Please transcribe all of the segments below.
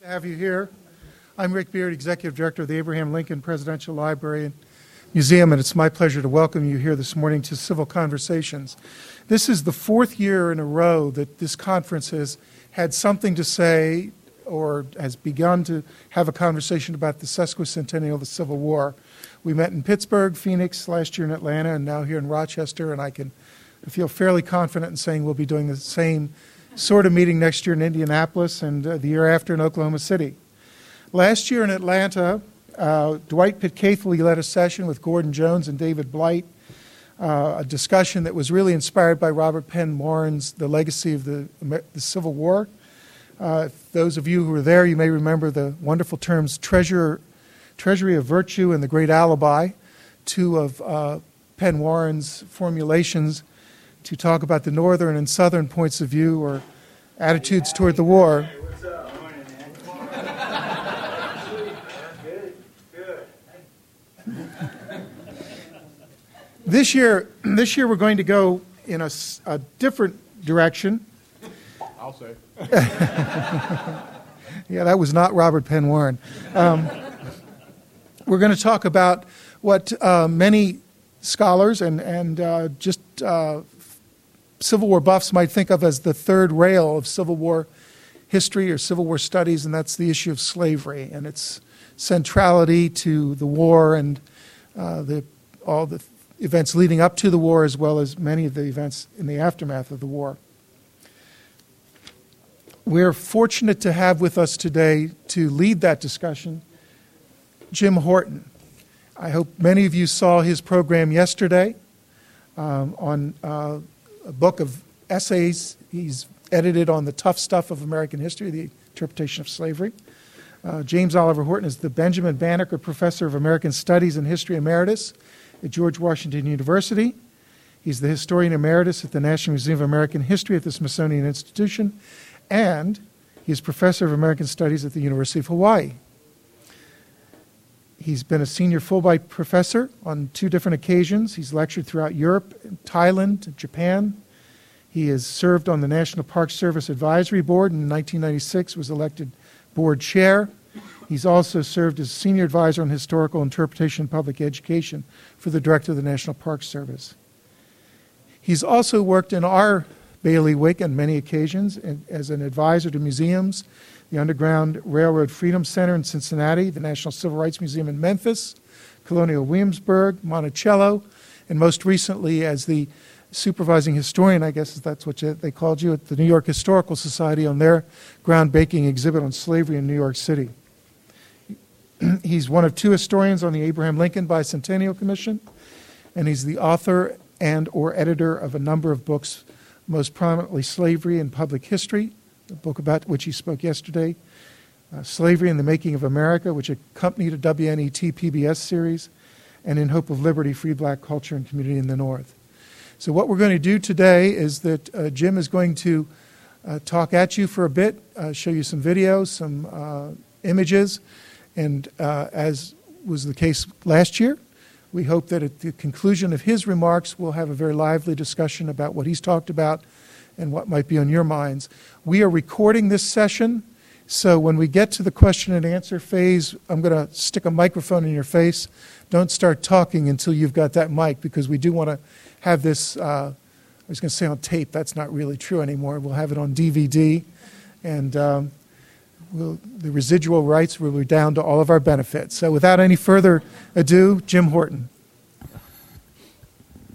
to have you here. I'm Rick Beard, Executive Director of the Abraham Lincoln Presidential Library and Museum, and it's my pleasure to welcome you here this morning to Civil Conversations. This is the fourth year in a row that this conference has had something to say or has begun to have a conversation about the sesquicentennial of the Civil War. We met in Pittsburgh, Phoenix, last year in Atlanta, and now here in Rochester, and I can feel fairly confident in saying we'll be doing the same sort of meeting next year in Indianapolis and uh, the year after in Oklahoma City. Last year in Atlanta, uh, Dwight Pitcaithley led a session with Gordon Jones and David Blight, uh, a discussion that was really inspired by Robert Penn Warren's The Legacy of the, the Civil War. Uh, those of you who were there, you may remember the wonderful terms treasure, Treasury of Virtue and The Great Alibi, two of uh, Penn Warren's formulations to talk about the northern and southern points of view or attitudes toward the war. this year, this year we're going to go in a, a different direction. I'll say. yeah, that was not Robert Penn Warren. Um, we're going to talk about what uh, many scholars and, and uh, just uh, Civil War buffs might think of as the third rail of Civil War history or Civil War studies, and that's the issue of slavery and its centrality to the war and uh, the, all the events leading up to the war, as well as many of the events in the aftermath of the war. We're fortunate to have with us today to lead that discussion Jim Horton. I hope many of you saw his program yesterday um, on uh, a book of essays he's edited on the tough stuff of American history, the interpretation of slavery. Uh, James Oliver Horton is the Benjamin Banneker Professor of American Studies and History Emeritus at George Washington University. He's the Historian Emeritus at the National Museum of American History at the Smithsonian Institution, and he is Professor of American Studies at the University of Hawaii. He's been a senior Fulbright professor on two different occasions. He's lectured throughout Europe, Thailand, Japan. He has served on the National Park Service Advisory Board. And in 1996, was elected board chair. He's also served as senior advisor on historical interpretation and public education for the director of the National Park Service. He's also worked in our bailiwick on many occasions as an advisor to museums the Underground Railroad Freedom Center in Cincinnati, the National Civil Rights Museum in Memphis, Colonial Williamsburg, Monticello, and most recently as the supervising historian, I guess that's what they called you, at the New York Historical Society on their groundbreaking exhibit on slavery in New York City. he's one of two historians on the Abraham Lincoln Bicentennial Commission, and he's the author and or editor of a number of books, most prominently Slavery and Public History, the book about which he spoke yesterday, uh, Slavery and the Making of America, which accompanied a WNET PBS series, and In Hope of Liberty, Free Black Culture and Community in the North. So, what we're going to do today is that uh, Jim is going to uh, talk at you for a bit, uh, show you some videos, some uh, images, and uh, as was the case last year, we hope that at the conclusion of his remarks, we'll have a very lively discussion about what he's talked about and what might be on your minds. We are recording this session, so when we get to the question and answer phase, I'm going to stick a microphone in your face. Don't start talking until you've got that mic because we do want to have this. Uh, I was going to say on tape, that's not really true anymore. We'll have it on DVD, and um, we'll, the residual rights will be down to all of our benefits. So, without any further ado, Jim Horton.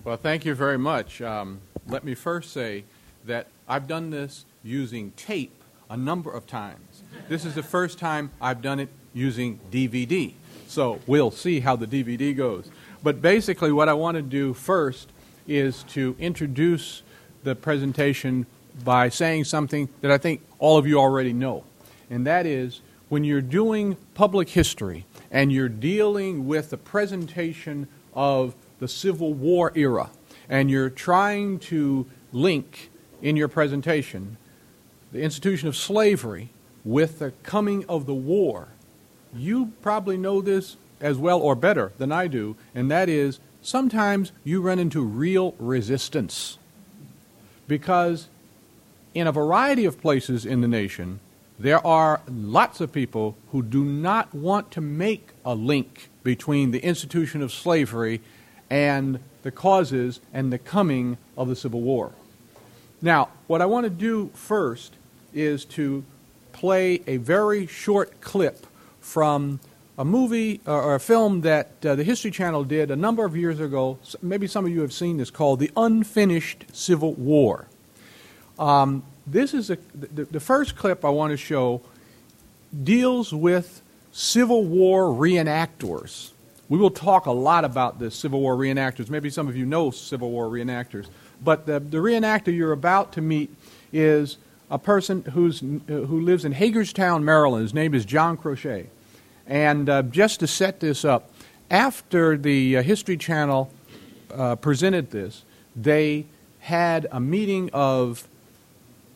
Well, thank you very much. Um, let me first say that I've done this using tape a number of times. This is the first time I've done it using DVD. So we'll see how the DVD goes. But basically, what I want to do first is to introduce the presentation by saying something that I think all of you already know. And that is when you're doing public history and you're dealing with the presentation of the Civil War era and you're trying to link in your presentation the institution of slavery with the coming of the war, you probably know this as well or better than I do, and that is sometimes you run into real resistance. Because in a variety of places in the nation, there are lots of people who do not want to make a link between the institution of slavery and the causes and the coming of the Civil War. Now, what I want to do first is to play a very short clip from a movie or a film that uh, the History Channel did a number of years ago. Maybe some of you have seen this called The Unfinished Civil War. Um, this is a, the, the first clip I want to show deals with Civil War reenactors. We will talk a lot about the Civil War reenactors. Maybe some of you know Civil War reenactors. But the, the reenactor you're about to meet is a person who's, who lives in Hagerstown, Maryland. His name is John Crochet. And uh, just to set this up, after the uh, History Channel uh, presented this, they had a meeting of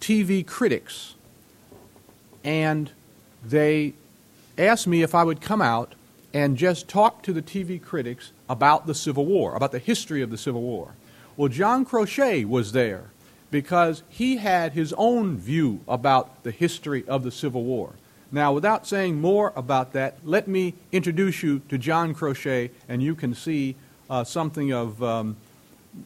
TV critics, and they asked me if I would come out and just talk to the TV critics about the Civil War, about the history of the Civil War. Well, John Crochet was there because he had his own view about the history of the Civil War. Now, without saying more about that, let me introduce you to John Crochet, and you can see uh, something of um,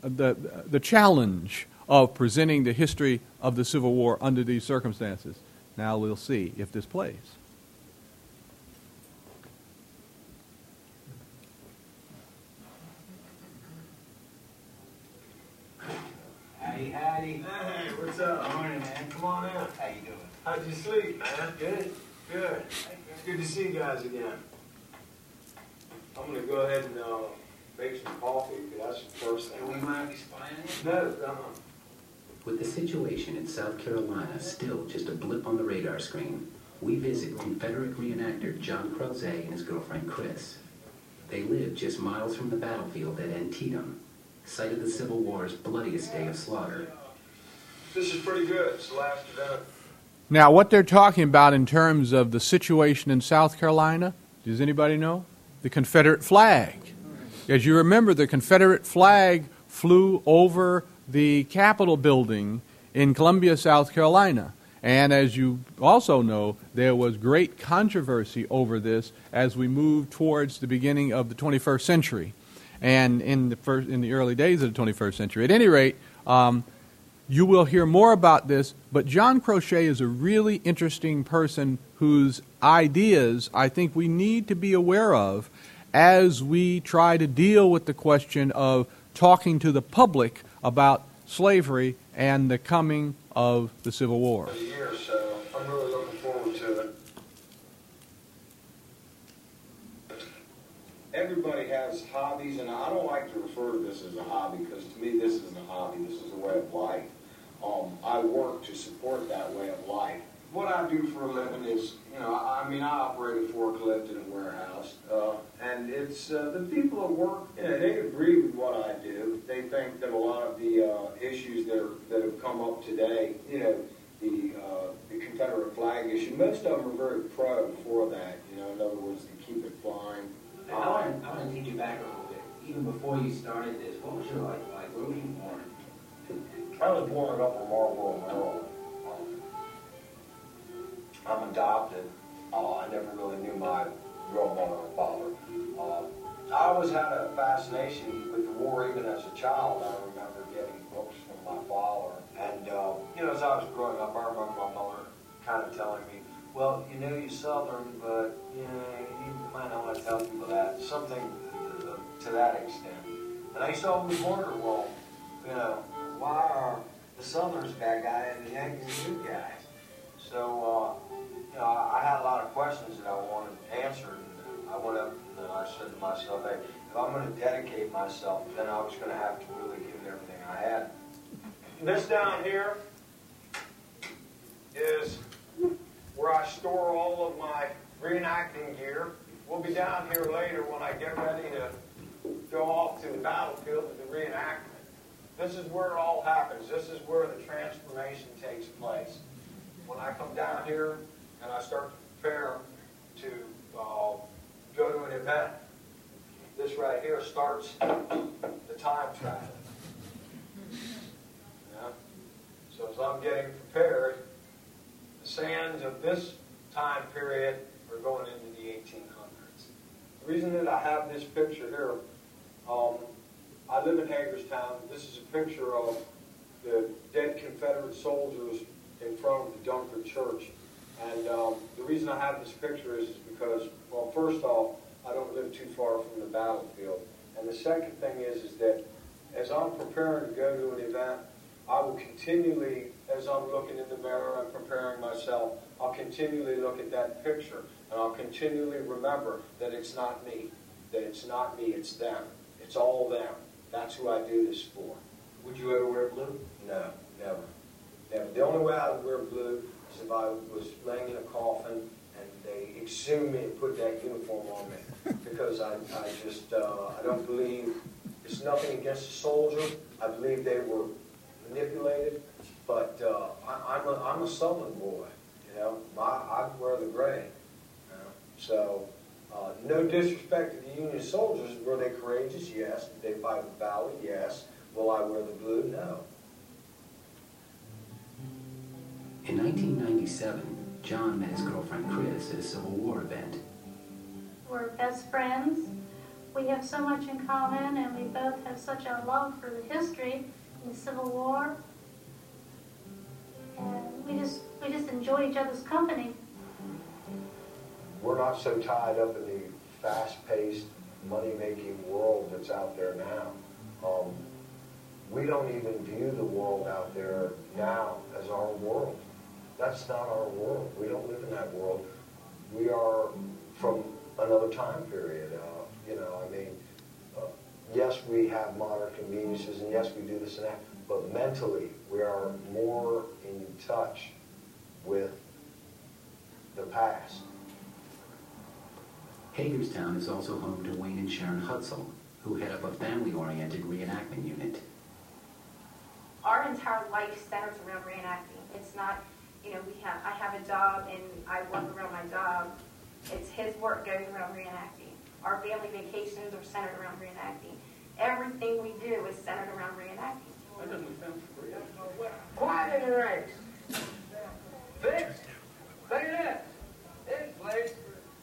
the, the challenge of presenting the history of the Civil War under these circumstances. Now we'll see if this plays. Howdy, howdy. Hey, what's up? Morning, man. Come on in. How you doing? How'd you sleep, man? Good. Good. It's good to see you guys again. I'm gonna go ahead and uh, make some coffee. 'cause That's the first thing. Do we mind explaining it? No, uh-uh. With the situation in South Carolina still just a blip on the radar screen, we visit Confederate reenactor John Crozet and his girlfriend Chris. They live just miles from the battlefield at Antietam, site of the Civil War's bloodiest day of slaughter. This is pretty good. It's the last event. Now, what they're talking about in terms of the situation in South Carolina, does anybody know? The Confederate flag. As you remember, the Confederate flag flew over the Capitol building in Columbia, South Carolina. And as you also know, there was great controversy over this as we moved towards the beginning of the 21st century and in the, first, in the early days of the 21st century. At any rate, um, you will hear more about this, but John Crochet is a really interesting person whose ideas I think we need to be aware of as we try to deal with the question of talking to the public about slavery and the coming of the Civil War. For the year, so I'm really looking forward to it. Everybody has hobbies, and I don't like to refer to this as a hobby because to me this isn't a hobby. This is a way of life. Um, I work to support that way of life. What I do for a living is, you know, I, mean, I operate a forklift in a warehouse, uh, and it's uh, the people at work. You know, they agree with what I do. They think that a lot of the uh, issues that are, that have come up today, you know, the uh, the Confederate flag issue, most of them are very pro for that. You know, in other words, to keep it flying. Even before you started this, what was your life like? Where were you born? I was born in Upper Marlboro, Maryland. I'm adopted. Uh, I never really knew my real mother or father. Uh, I always had a fascination with the war, even as a child. I remember getting books from my father. And, uh, you know, as I was growing up, I remember my mother kind of telling me, well, you know you're Southern, but, you know, you might not want to tell people that. Something to, that extent. And I used to always wonder, well, you know, why are the Southerners bad guy and the Yankees good guys? So, uh, you know, I, I had a lot of questions that I wanted answered. And I went up and I said to myself, hey, if I'm going to dedicate myself, then I was going to have to really give it everything I had. This down here is where I store all of my reenacting gear. We'll be down here later when I get ready to go off to the battlefield to the reenactment. This is where it all happens. This is where the transformation takes place. When I come down here and I start to prepare to uh, go to an event, this right here starts the time travel. Yeah? So as I'm getting prepared, the sands of this time period are going into the 1800s. The reason that I have this picture here, um, I live in Hagerstown. This is a picture of the dead Confederate soldiers in front of the Dunkard Church. And um, the reason I have this picture is, is because, well, first off, I don't live too far from the battlefield. And the second thing is, is that as I'm preparing to go to an event, I will continually, as I'm looking in the mirror and preparing myself, I'll continually look at that picture and I'll continually remember that it's not me, that it's not me, it's them. It's all them. That's who I do this for. Would you ever wear blue? No, never. Never. The only way I would wear blue is if I was laying in a coffin and they exhumed me and put that uniform on me. Because I, I just, uh, I don't believe, it's nothing against the soldier. I believe they were manipulated, but uh, I, I'm, a, I'm a Southern boy, you know. My, I wear the gray. You know? So, uh, no disrespect to the Union soldiers. Were they courageous? Yes. Did they fight with valor? Yes. Will I wear the blue? No. In 1997, John met his girlfriend Chris at a Civil War event. We're best friends. We have so much in common, and we both have such a love for the history and the Civil War. And we just we just enjoy each other's company. We're not so tied up in the fast-paced, money-making world that's out there now. Um, we don't even view the world out there now as our world. That's not our world. We don't live in that world. We are from another time period. Uh, you know, I mean, uh, yes, we have modern conveniences, and yes, we do this and that, but mentally, we are more in touch with the past. Hagerstown is also home to Wayne and Sharon Hutzel, who head up a family-oriented reenactment unit. Our entire life centers around reenacting. It's not, you know, we have, I have a job and I work around my job. It's his work goes around reenacting. Our family vacations are centered around reenacting. Everything we do is centered around reenacting. Quiet in the ranks. Fixed. Bayonet. In place.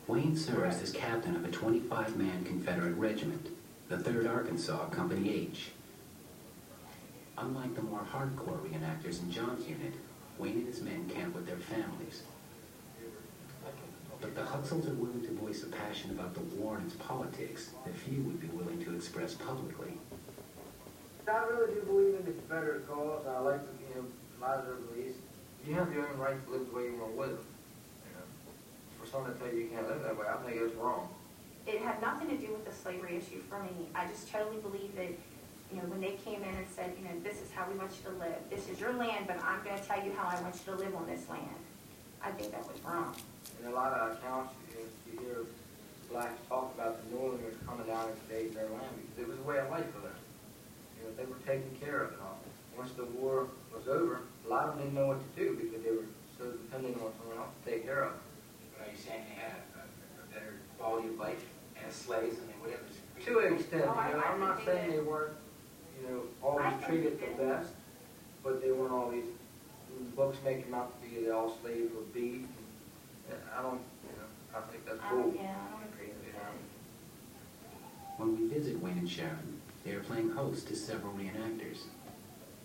Wayne serves as captain of a 25-man Confederate regiment, the 3rd Arkansas Company H. Unlike the more hardcore reenactors in John's unit, Wayne and his men camp with their families. But the Hutzels are willing to voice a passion about the war and its politics that few would be willing to express publicly. I really do believe in the Confederate cause. I like to, you know, a lot of their beliefs. You have your own right to live the way you want to live. For someone to tell you you can't live that way, I think it's wrong. It had nothing to do with the slavery issue for me. I just totally believe that, you know, when they came in and said, you know, this is how we want you to live. This is your land, but I'm going to tell you how I want you to live on this land. I think that was wrong. In a lot of accounts, you, you hear blacks talk about the Northerners coming down and invading their land because it was a way of life for them. You know, they were taken care of and all. Once the war was over, a lot of them didn't know what to do because they were so dependent on someone else to take care of them. Are saying they had a, a better quality of life as slaves? I mean, whatever. To an extent, Oh, you know, I I'm not saying they weren't, you know, always think treated the best, but they weren't always, books make them out to be that all slaves were beat. And I don't, you know, I think that's um, cool. don't, yeah, I don't agree with that. When we visit Wayne and Sharon, they are playing host to several reenactors.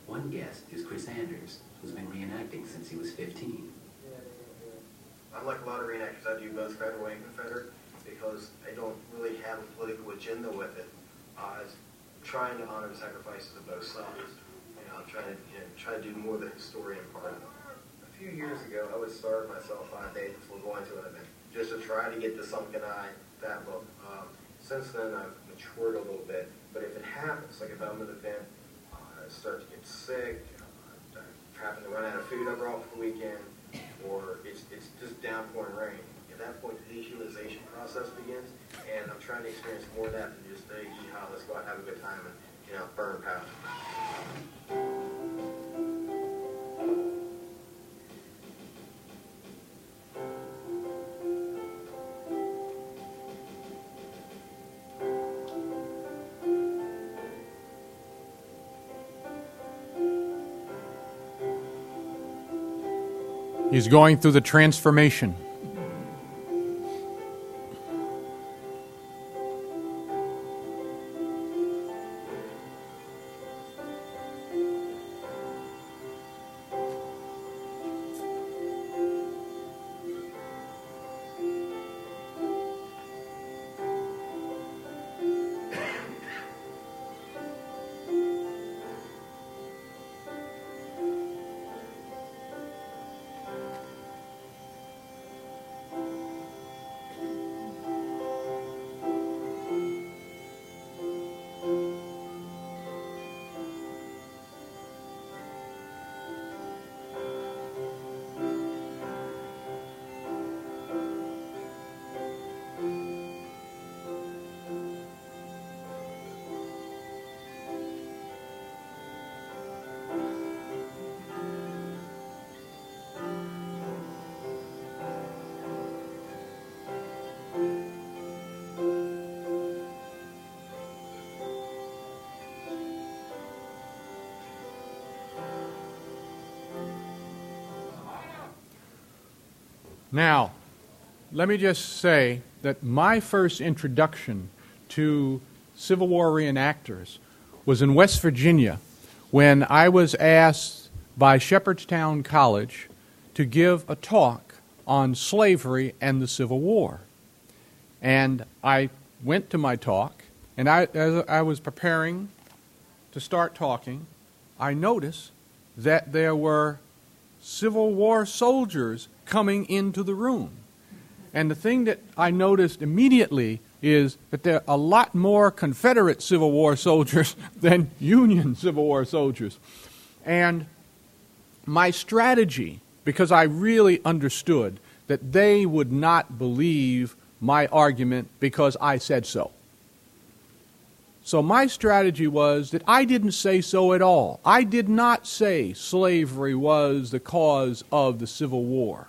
One guest is Chris Anders, who's been reenacting since he was 15. Unlike a lot of reenactors, I do both Federal and Confederate because I don't really have a political agenda with it. Uh, I was trying to honor the sacrifices of both sides. You know, I'm trying to you know, try to do more of the historian part. A few years ago, I would starve myself on a day before going to an event just to try to get the sunken eye, that look. Um, since then, I've matured a little bit. But if it happens, like if I'm at an event, uh, I start to get sick, uh, I'm having to run out of food I brought for the weekend, or it's, it's just downpouring rain. At that point, the dehumanization process begins, and I'm trying to experience more of that than just, hey, yeehaw, let's go out and have a good time and, you know, burn powder. He's going through the transformation. Now, let me just say that my first introduction to Civil War reenactors was in West Virginia when I was asked by Shepherdstown College to give a talk on slavery and the Civil War. And I went to my talk, and I, as I was preparing to start talking, I noticed that there were Civil War soldiers coming into the room. And the thing that I noticed immediately is that there are a lot more Confederate Civil War soldiers than Union Civil War soldiers. And my strategy, because I really understood that they would not believe my argument because I said so. So my strategy was that I didn't say so at all. I did not say slavery was the cause of the Civil War.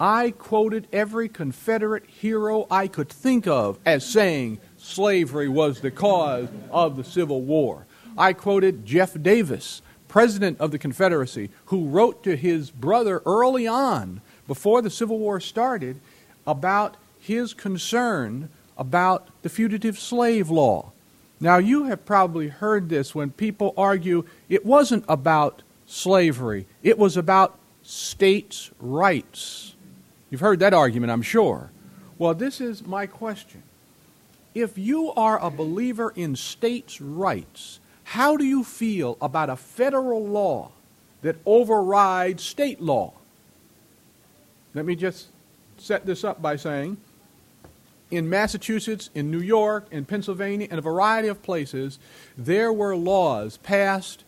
I quoted every Confederate hero I could think of as saying slavery was the cause of the Civil War. I quoted Jeff Davis, president of the Confederacy, who wrote to his brother early on, before the Civil War started, about his concern about the fugitive slave law. Now, you have probably heard this when people argue it wasn't about slavery, it was about states' rights. You've heard that argument, I'm sure. Well, this is my question. If you are a believer in states' rights, how do you feel about a federal law that overrides state law? Let me just set this up by saying in Massachusetts, in New York, in Pennsylvania, and a variety of places, there were laws passed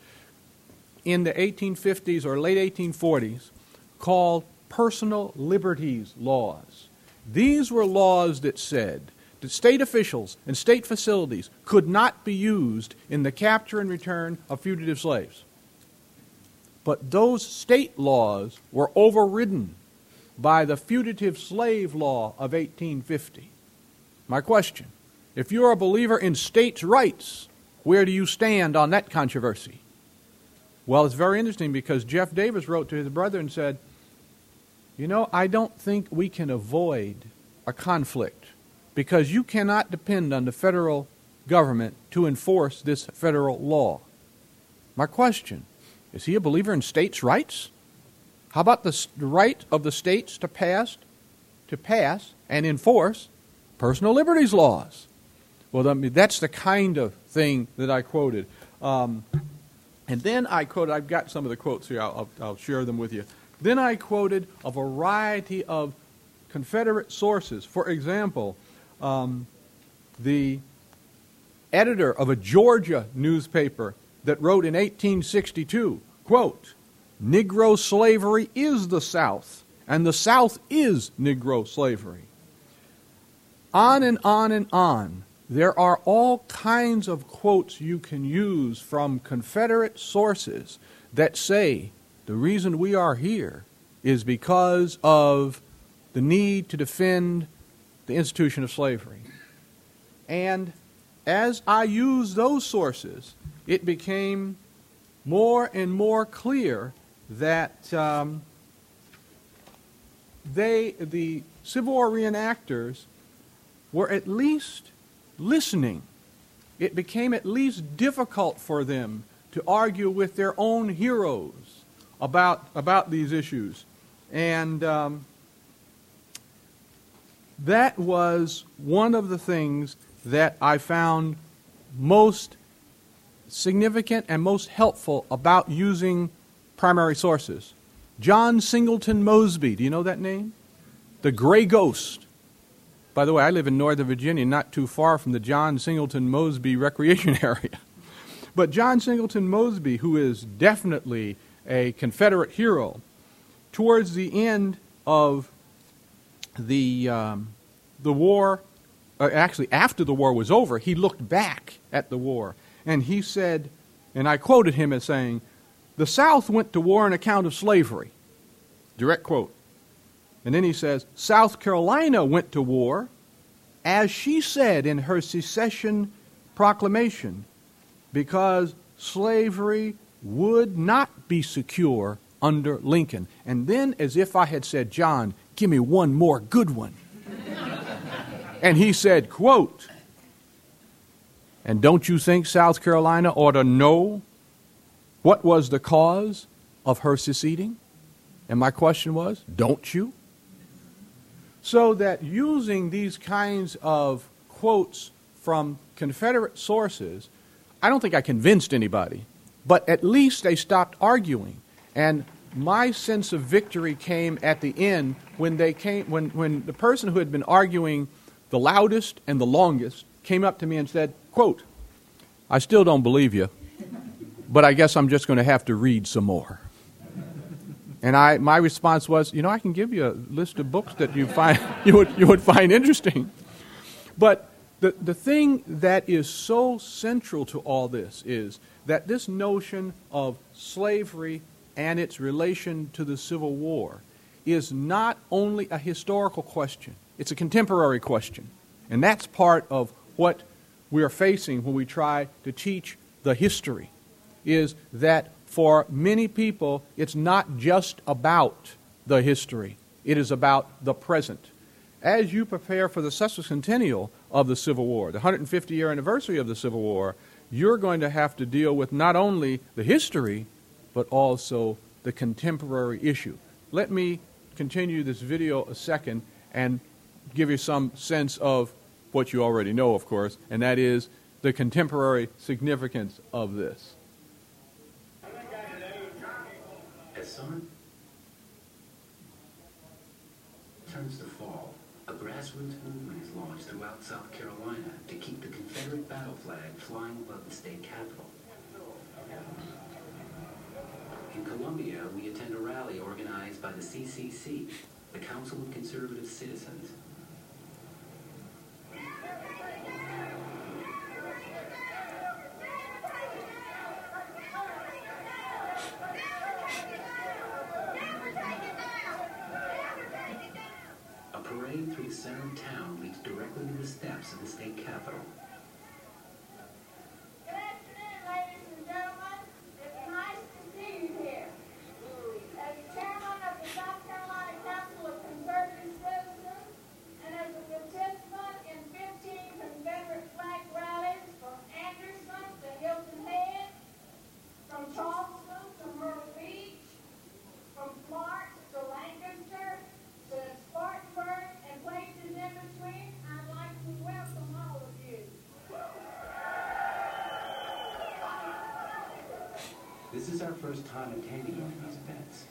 in the 1850s or late 1840s called personal liberties laws. These were laws that said that state officials and state facilities could not be used in the capture and return of fugitive slaves. But those state laws were overridden by the fugitive slave law of 1850. My question if you're a believer in states' rights, where do you stand on that controversy? Well, it's very interesting because Jeff Davis wrote to his brother and said, you know, I don't think we can avoid a conflict because you cannot depend on the federal government to enforce this federal law. My question is he a believer in states' rights? How about the right of the states to pass, to pass and enforce personal liberties laws? Well, that's the kind of thing that I quoted. Um, and then I quoted, I've got some of the quotes here, I'll, I'll, I'll share them with you. Then I quoted a variety of Confederate sources. For example, um, the editor of a Georgia newspaper that wrote in 1862, quote, Negro slavery is the South, and the South is Negro slavery. On and on and on. There are all kinds of quotes you can use from Confederate sources that say the reason we are here is because of the need to defend the institution of slavery. And as I used those sources, it became more and more clear that um, they, the Civil War reenactors, were at least listening. It became at least difficult for them to argue with their own heroes about, about these issues. And um, that was one of the things that I found most significant and most helpful about using primary sources. John Singleton Mosby, do you know that name? The Gray Ghost. By the way, I live in Northern Virginia, not too far from the John Singleton Mosby recreation area. But John Singleton Mosby, who is definitely a Confederate hero, towards the end of the, um, the war, uh, actually after the war was over, he looked back at the war and he said, and I quoted him as saying, The South went to war on account of slavery. Direct quote. And then he says, South Carolina went to war, as she said in her secession proclamation, because slavery would not be secure under Lincoln. And then, as if I had said, John, give me one more good one. and he said, quote, and don't you think South Carolina ought to know what was the cause of her seceding? And my question was, don't you? So that using these kinds of quotes from Confederate sources, I don't think I convinced anybody, but at least they stopped arguing. And my sense of victory came at the end when they came when, when the person who had been arguing the loudest and the longest came up to me and said, quote, I still don't believe you, but I guess I'm just going to have to read some more. And I, my response was, you know, I can give you a list of books that you find you would, you would find interesting. But the, the thing that is so central to all this is that this notion of slavery and its relation to the Civil War is not only a historical question, it's a contemporary question. And that's part of what we are facing when we try to teach the history, is that for many people, it's not just about the history, it is about the present. As you prepare for the sesquicentennial of the Civil War, the 150 year anniversary of the Civil War, you're going to have to deal with not only the history, but also the contemporary issue. Let me continue this video a second and give you some sense of what you already know, of course, and that is the contemporary significance of this. Summer turns to fall, a grassroots movement is launched throughout South Carolina to keep the Confederate battle flag flying above the state capitol. In Columbia, we attend a rally organized by the CCC, the Council of Conservative Citizens, steps of the state capitol. This is our first time attending one of these events.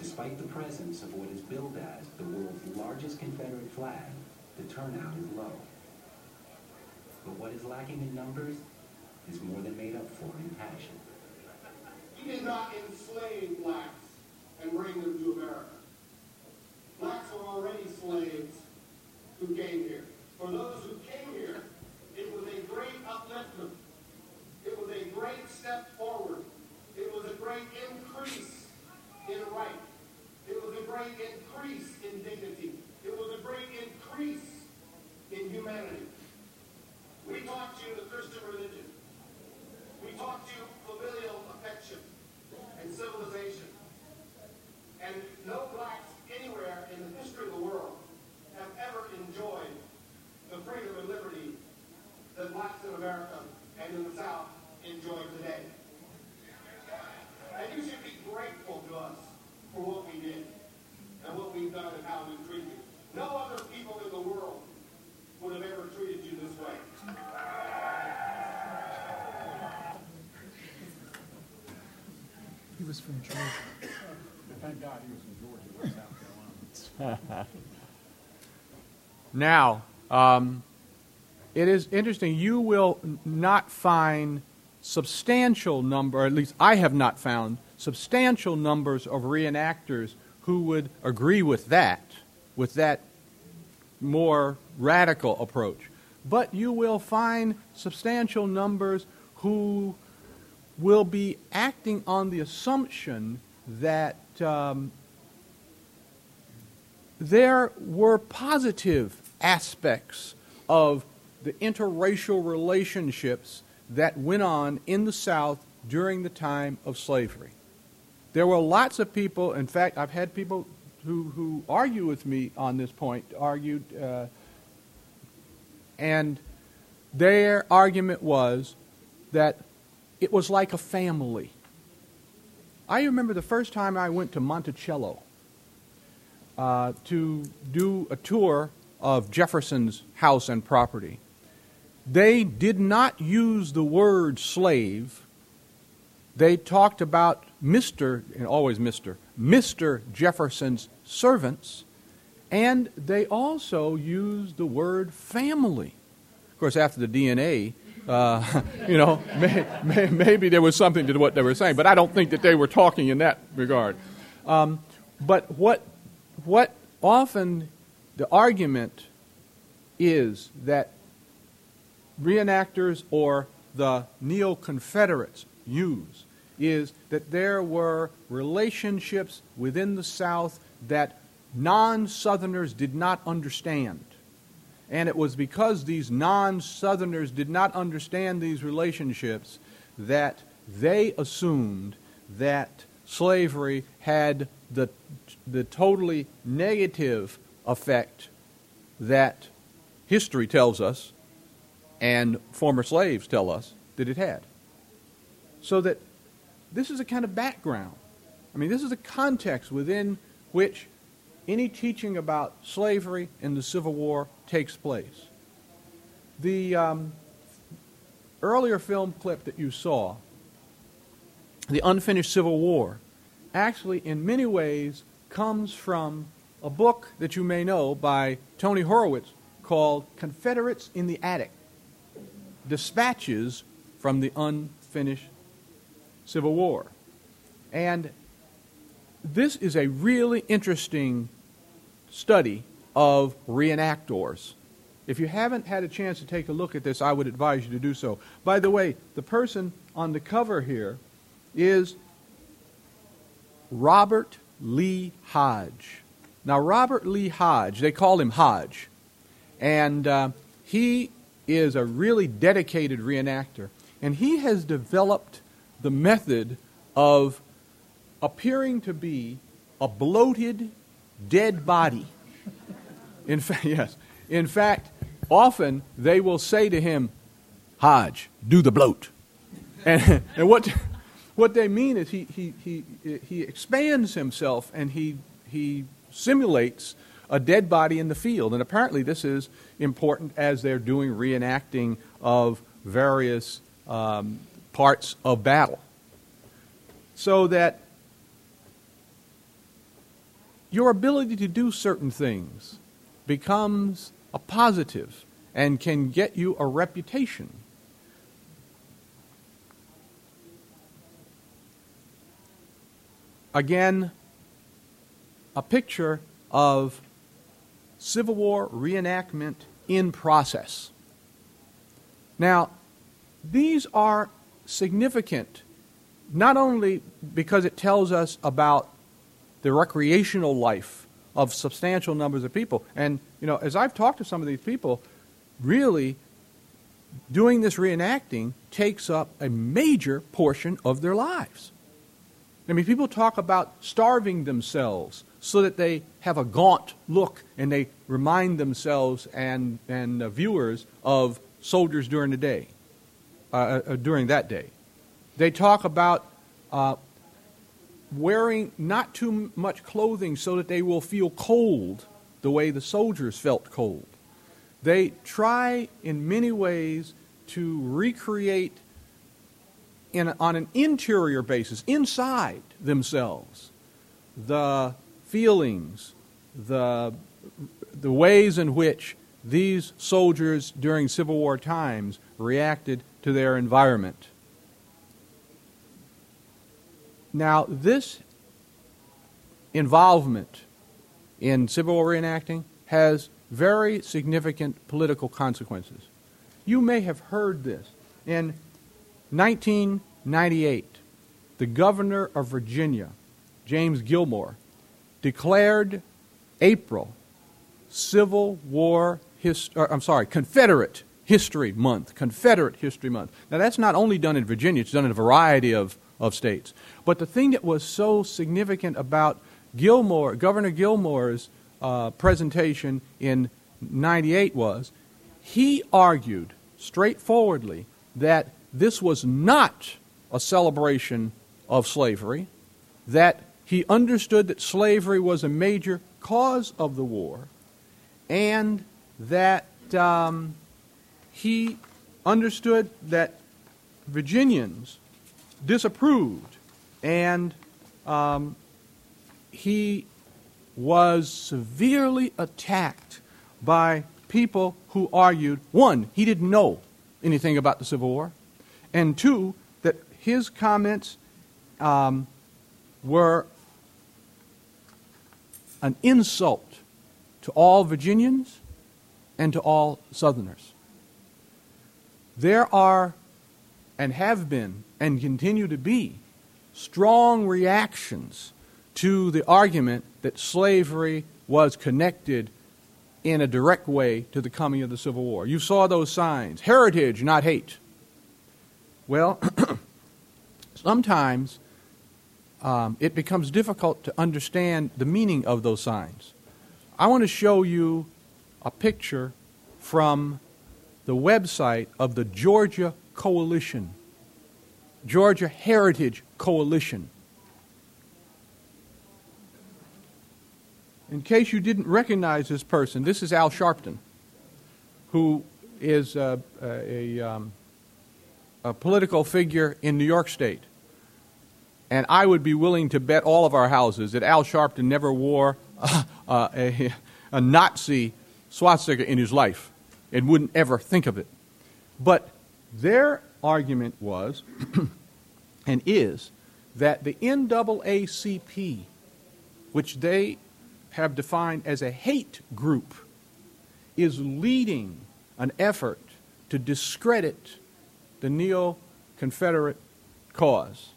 Despite the presence of what is billed as the world's largest Confederate flag, the turnout is low. But what is lacking in numbers is more than made up for in passion. He did not enslave blacks and bring them to America. Blacks were already slaves who came here. For those who came here, it was a great upliftment. It was a great step forward it was a great increase in right. It was a great increase in dignity. It was a great increase in humanity. We taught you the Christian religion. We taught you familial affection and civilization. And no blacks anywhere in the and how we treat you. No other people in the world would have ever treated you this way. He was from Georgia. Thank God he was from Georgia, West South Carolina. now, um, it is interesting. You will not find substantial number, or at least I have not found substantial numbers of reenactors who would agree with that, with that more radical approach. But you will find substantial numbers who will be acting on the assumption that um, there were positive aspects of the interracial relationships that went on in the South during the time of slavery. There were lots of people, in fact, I've had people who, who argue with me on this point, argued, uh, and their argument was that it was like a family. I remember the first time I went to Monticello uh, to do a tour of Jefferson's house and property. They did not use the word slave. They talked about Mr., and always Mr., Mr. Jefferson's servants, and they also used the word family. Of course, after the DNA, uh, you know, may, may, maybe there was something to what they were saying, but I don't think that they were talking in that regard. Um, but what, what often the argument is that reenactors or the neo Confederates use is that there were relationships within the South that non Southerners did not understand. And it was because these non Southerners did not understand these relationships that they assumed that slavery had the, the totally negative effect that history tells us and former slaves tell us that it had. So that this is a kind of background. I mean, this is a context within which any teaching about slavery in the Civil War takes place. The um, earlier film clip that you saw, The Unfinished Civil War, actually, in many ways, comes from a book that you may know by Tony Horwitz called Confederates in the Attic Dispatches from the Unfinished Civil War. And this is a really interesting study of reenactors. If you haven't had a chance to take a look at this, I would advise you to do so. By the way, the person on the cover here is Robert Lee Hodge. Now, Robert Lee Hodge, they call him Hodge, and uh, he is a really dedicated reenactor, and he has developed the method of appearing to be a bloated, dead body. In fact, yes. In fact, often they will say to him, Hodge, do the bloat. And, and what, what they mean is he, he, he, he expands himself and he, he simulates a dead body in the field. And apparently, this is important as they're doing reenacting of various um, parts of battle. So that your ability to do certain things becomes a positive and can get you a reputation. Again, a picture of Civil War reenactment in process. Now, these are significant not only because it tells us about the recreational life of substantial numbers of people. And, you know, as I've talked to some of these people, really doing this reenacting takes up a major portion of their lives. I mean, people talk about starving themselves so that they have a gaunt look and they remind themselves and, and viewers of soldiers during the day, uh, uh, during that day. They talk about uh, wearing not too much clothing so that they will feel cold the way the soldiers felt cold. They try in many ways to recreate in, on an interior basis, inside themselves, the feelings, the, the ways in which these soldiers during Civil War times reacted to their environment. Now, this involvement in Civil War reenacting has very significant political consequences. You may have heard this. In 1998, the governor of Virginia, James Gilmore, declared April Civil War History, uh, I'm sorry, Confederate History Month. Confederate History Month. Now, that's not only done in Virginia, it's done in a variety of, of states. But the thing that was so significant about Gilmore, Governor Gilmore's uh, presentation in 98 was he argued straightforwardly that this was not a celebration of slavery, that he understood that slavery was a major cause of the war, and that um, he understood that Virginians disapproved, and um, he was severely attacked by people who argued one, he didn't know anything about the Civil War, and two, that his comments um, were an insult to all Virginians and to all Southerners. There are, and have been, and continue to be, strong reactions to the argument that slavery was connected in a direct way to the coming of the Civil War. You saw those signs heritage, not hate. Well, sometimes um, it becomes difficult to understand the meaning of those signs. I want to show you a picture from the website of the Georgia Coalition, Georgia Heritage Coalition. In case you didn't recognize this person, this is Al Sharpton, who is a, a, um, a political figure in New York State. And I would be willing to bet all of our houses that Al Sharpton never wore uh, a, a Nazi swastika in his life and wouldn't ever think of it. But their argument was and is that the NAACP, which they have defined as a hate group, is leading an effort to discredit the neo Confederate cause.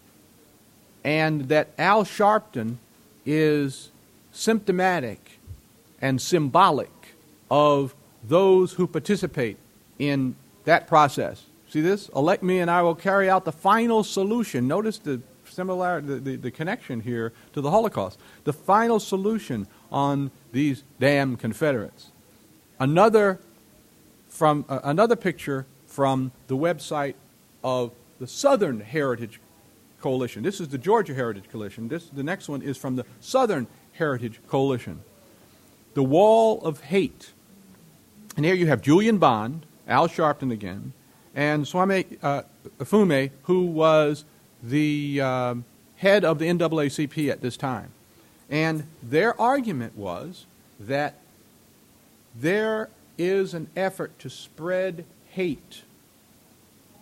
And that Al Sharpton is symptomatic and symbolic of those who participate in that process. See this? Elect me and I will carry out the final solution. Notice the similarity, the, the, the connection here to the Holocaust. The final solution on these damn Confederates. Another from uh, another picture from the website of the Southern Heritage Coalition. This is the Georgia Heritage Coalition. This the next one is from the Southern Heritage Coalition. The Wall of Hate. And here you have Julian Bond, Al Sharpton again, and Kweisi uh, Mfume, who was the uh, head of the NAACP at this time. And their argument was that there is an effort to spread hate,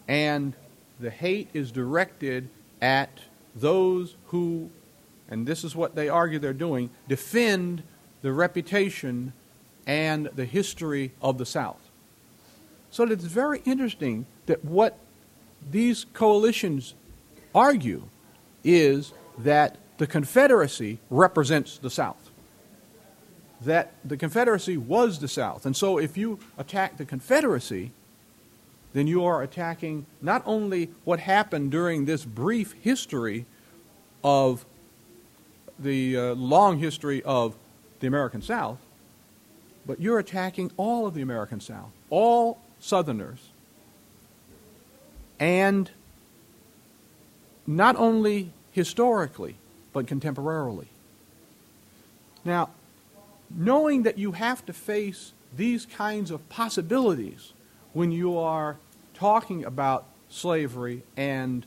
and the hate is directed at those who, and this is what they argue they're doing, defend the reputation and the history of the South. So it's very interesting that what these coalitions argue is that the Confederacy represents the South. That the Confederacy was the South. And so if you attack the Confederacy, then you are attacking not only what happened during this brief history of the uh, long history of the American South, but you're attacking all of the American South, all Southerners, and not only historically, but contemporarily. Now, knowing that you have to face these kinds of possibilities when you are talking about slavery and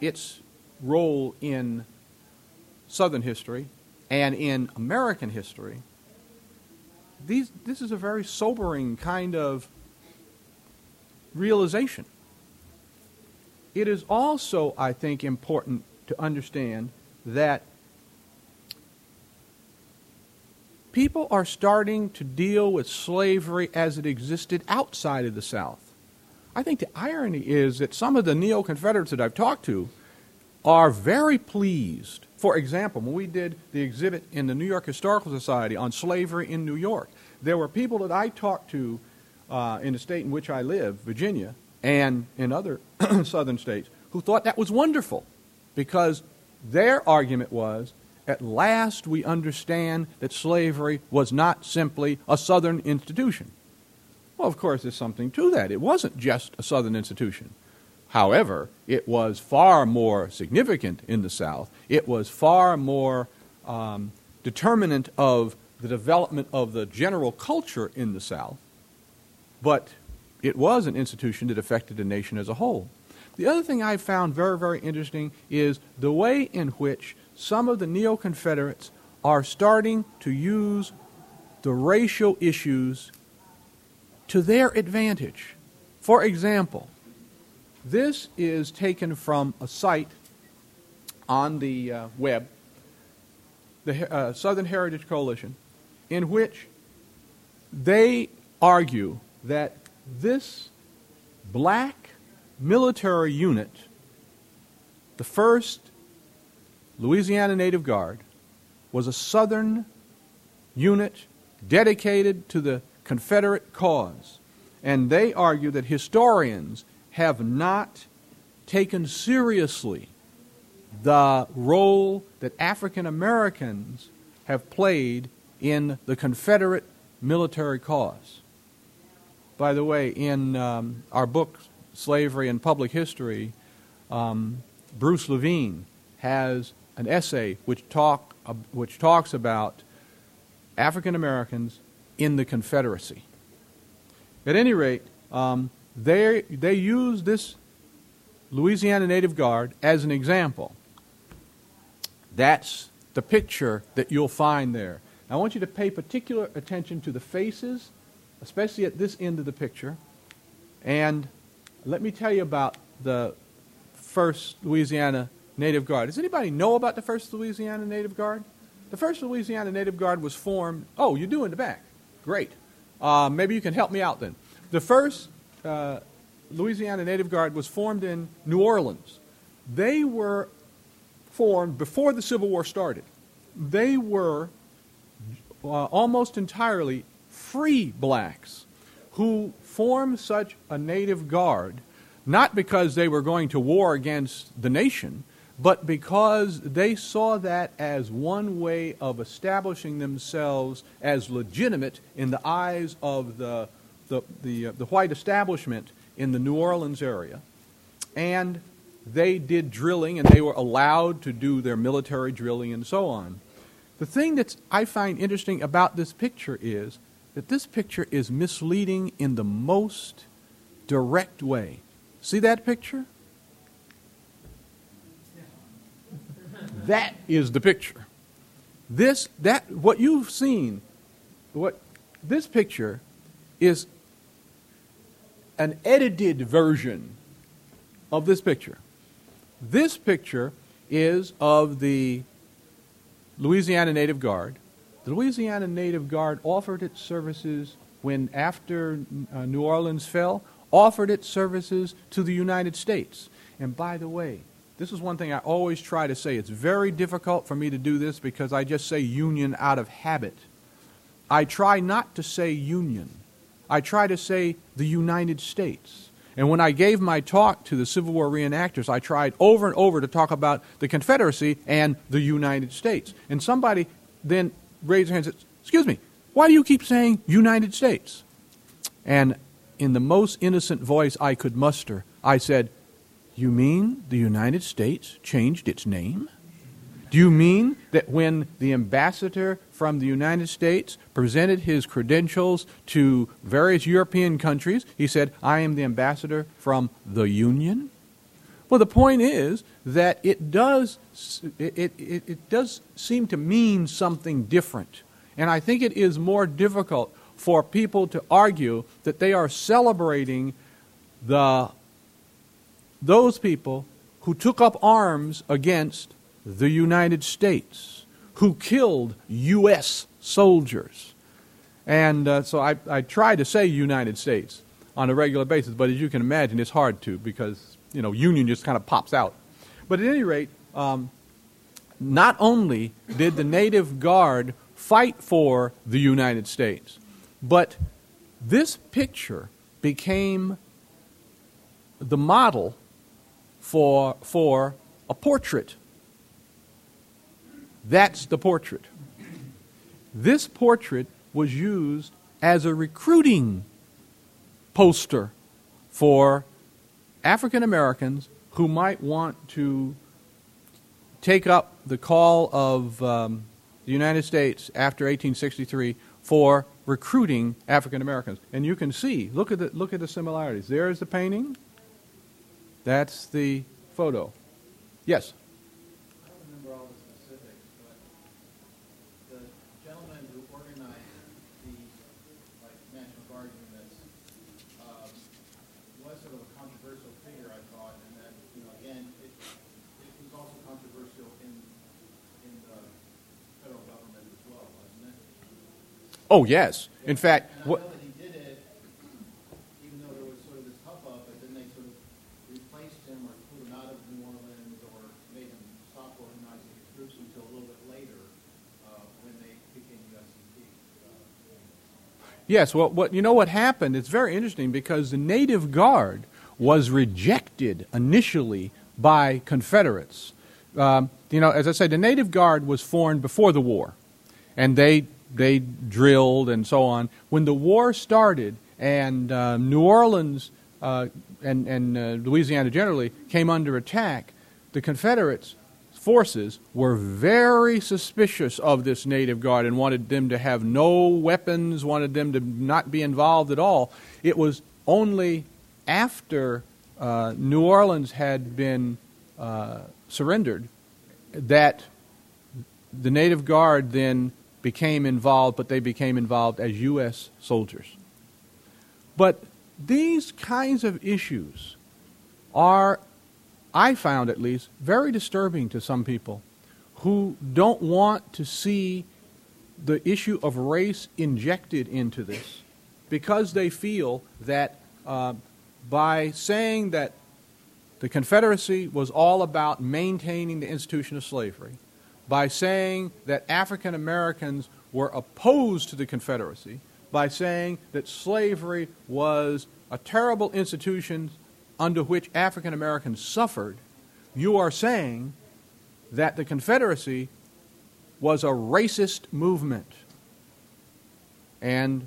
its role in Southern history and in American history, these, this is a very sobering kind of realization. It is also, I think, important to understand that people are starting to deal with slavery as it existed outside of the South. I think the irony is that some of the neo Confederates that I've talked to are very pleased. For example, when we did the exhibit in the New York Historical Society on slavery in New York, there were people that I talked to uh, in the state in which I live, Virginia, and in other southern states, who thought that was wonderful because their argument was at last we understand that slavery was not simply a southern institution. Well, of course, there's something to that. It wasn't just a southern institution. However, it was far more significant in the South. It was far more um, determinant of the development of the general culture in the South. But it was an institution that affected the nation as a whole. The other thing I found very, very interesting is the way in which some of the neo Confederates are starting to use the racial issues to their advantage. For example, this is taken from a site on the uh, web, the uh, Southern Heritage Coalition, in which they argue that this black military unit, the first Louisiana Native Guard, was a Southern unit dedicated to the Confederate cause. And they argue that historians have not taken seriously the role that African Americans have played in the Confederate military cause. By the way, in um, our book, Slavery and Public History, um, Bruce Levine has an essay which, talk, uh, which talks about African Americans in the Confederacy. At any rate, um, they, they use this Louisiana Native Guard as an example. That's the picture that you'll find there. I want you to pay particular attention to the faces especially at this end of the picture. And let me tell you about the first Louisiana Native Guard. Does anybody know about the first Louisiana Native Guard? The first Louisiana Native Guard was formed. Oh, you do in the back. Great. Uh, maybe you can help me out then. The first uh, Louisiana Native Guard was formed in New Orleans. They were formed before the Civil War started. They were uh, almost entirely free blacks who formed such a native guard, not because they were going to war against the nation, but because they saw that as one way of establishing themselves as legitimate in the eyes of the, the, the, uh, the white establishment in the New Orleans area. And they did drilling and they were allowed to do their military drilling and so on. The thing that I find interesting about this picture is that this picture is misleading in the most direct way. See that picture? That is the picture. This that what you've seen, what this picture is an edited version of this picture. This picture is of the Louisiana Native Guard the Louisiana Native Guard offered its services when, after uh, New Orleans fell, offered its services to the United States. And by the way, this is one thing I always try to say. It's very difficult for me to do this because I just say union out of habit. I try not to say union. I try to say the United States. And when I gave my talk to the Civil War reenactors, I tried over and over to talk about the Confederacy and the United States. And somebody then raised their hands Excuse me, why do you keep saying United States? And in the most innocent voice I could muster, I said, You mean the United States changed its name? Do you mean that when the ambassador from the United States presented his credentials to various European countries, he said, I am the ambassador from the Union? Well, the point is that it does, it, it, it does seem to mean something different. And I think it is more difficult for people to argue that they are celebrating the, those people who took up arms against the United States, who killed U.S. soldiers. And uh, so I, I try to say United States on a regular basis, but as you can imagine, it's hard to because, you know, Union just kind of pops out. But at any rate, um, not only did the Native Guard fight for the United States, but this picture became the model for, for a portrait. That's the portrait. This portrait was used as a recruiting poster for African Americans who might want to take up the call of um, the United States after 1863 for recruiting African Americans. And you can see, look at the, look at the similarities. There's the painting. That's the photo. Yes? I don't remember all the specifics, but the gentleman who organized the like National Guard units um, was sort of a controversial figure, I thought, and that you know again it, it was also controversial in in the federal government as well, wasn't it? Oh, yes. In fact, And I what, know that he did it, even though there was sort of this hubbub, but then they sort of replaced him or put him out of New Orleans or made him stop organizing his troops until a little bit later, uh, when they became USCT. Yes, well, what, you know what happened? It's very interesting because the Native Guard was rejected initially by Confederates. Um, you know, as I said, the Native Guard was formed before the war, and they they drilled and so on. When the war started, and uh, New Orleans uh, and and uh, Louisiana generally came under attack, the Confederates forces were very suspicious of this native guard and wanted them to have no weapons, wanted them to not be involved at all. It was only after uh, New Orleans had been uh, surrendered that the native guard then became involved, but they became involved as U.S. soldiers. But these kinds of issues are I found at least, very disturbing to some people who don't want to see the issue of race injected into this because they feel that uh, by saying that the Confederacy was all about maintaining the institution of slavery, by saying that African Americans were opposed to the Confederacy, by saying that slavery was a terrible institution under which African Americans suffered, you are saying that the Confederacy was a racist movement. And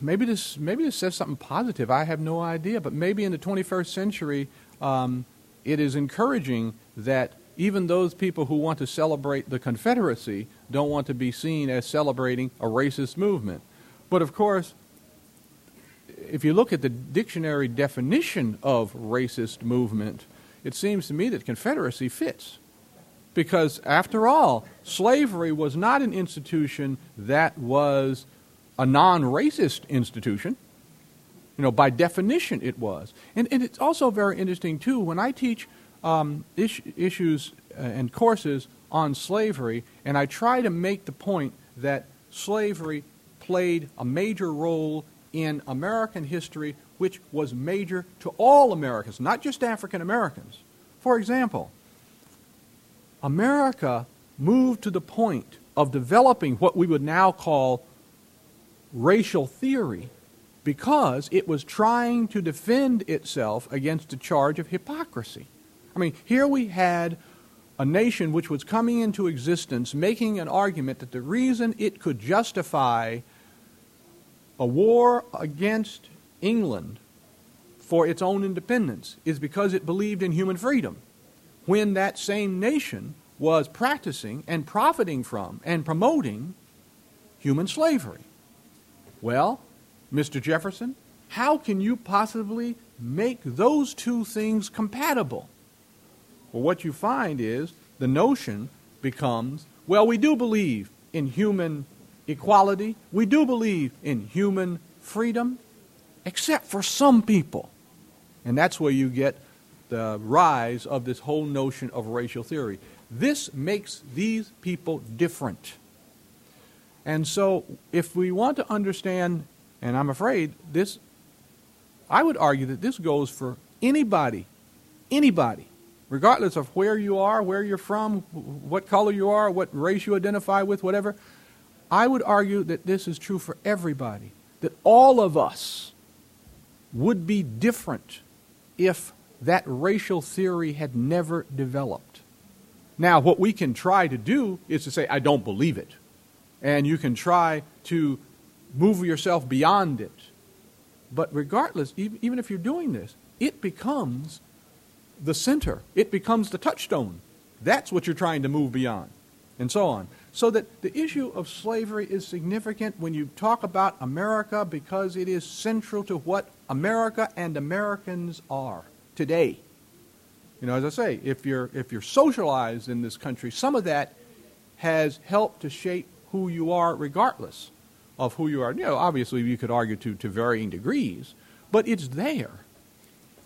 maybe this, maybe this says something positive. I have no idea. But maybe in the 21st century, um, it is encouraging that even those people who want to celebrate the Confederacy don't want to be seen as celebrating a racist movement. But of course, if you look at the dictionary definition of racist movement, it seems to me that Confederacy fits. Because, after all, slavery was not an institution that was a non racist institution. You know, by definition, it was. And, and it's also very interesting, too, when I teach um, is- issues uh, and courses on slavery, and I try to make the point that slavery played a major role in American history, which was major to all Americans, not just African Americans. For example, America moved to the point of developing what we would now call racial theory because it was trying to defend itself against a charge of hypocrisy. I mean, here we had a nation which was coming into existence making an argument that the reason it could justify a war against England for its own independence is because it believed in human freedom. when that same nation was practicing and profiting from and promoting human slavery. Well, Mr. Jefferson, how can you possibly make those two things compatible? Well, what you find is the notion becomes well, we do believe in human equality, we do believe in human freedom, except for some people. And that's where you get the rise of this whole notion of racial theory. This makes these people different. And so, if we want to understand, and I'm afraid this, I would argue that this goes for anybody, anybody, regardless of where you are, where you're from, what color you are, what race you identify with, whatever. I would argue that this is true for everybody, that all of us would be different if that racial theory had never developed. Now, what we can try to do is to say, I don't believe it. And you can try to move yourself beyond it. But regardless, even if you're doing this, it becomes the center, it becomes the touchstone. That's what you're trying to move beyond, and so on. So that the issue of slavery is significant when you talk about America because it is central to what America and Americans are today. You know, as I say, if you're, if you're socialized in this country, some of that has helped to shape who you are regardless of who you are. You know, obviously you could argue to, to varying degrees, but it's there.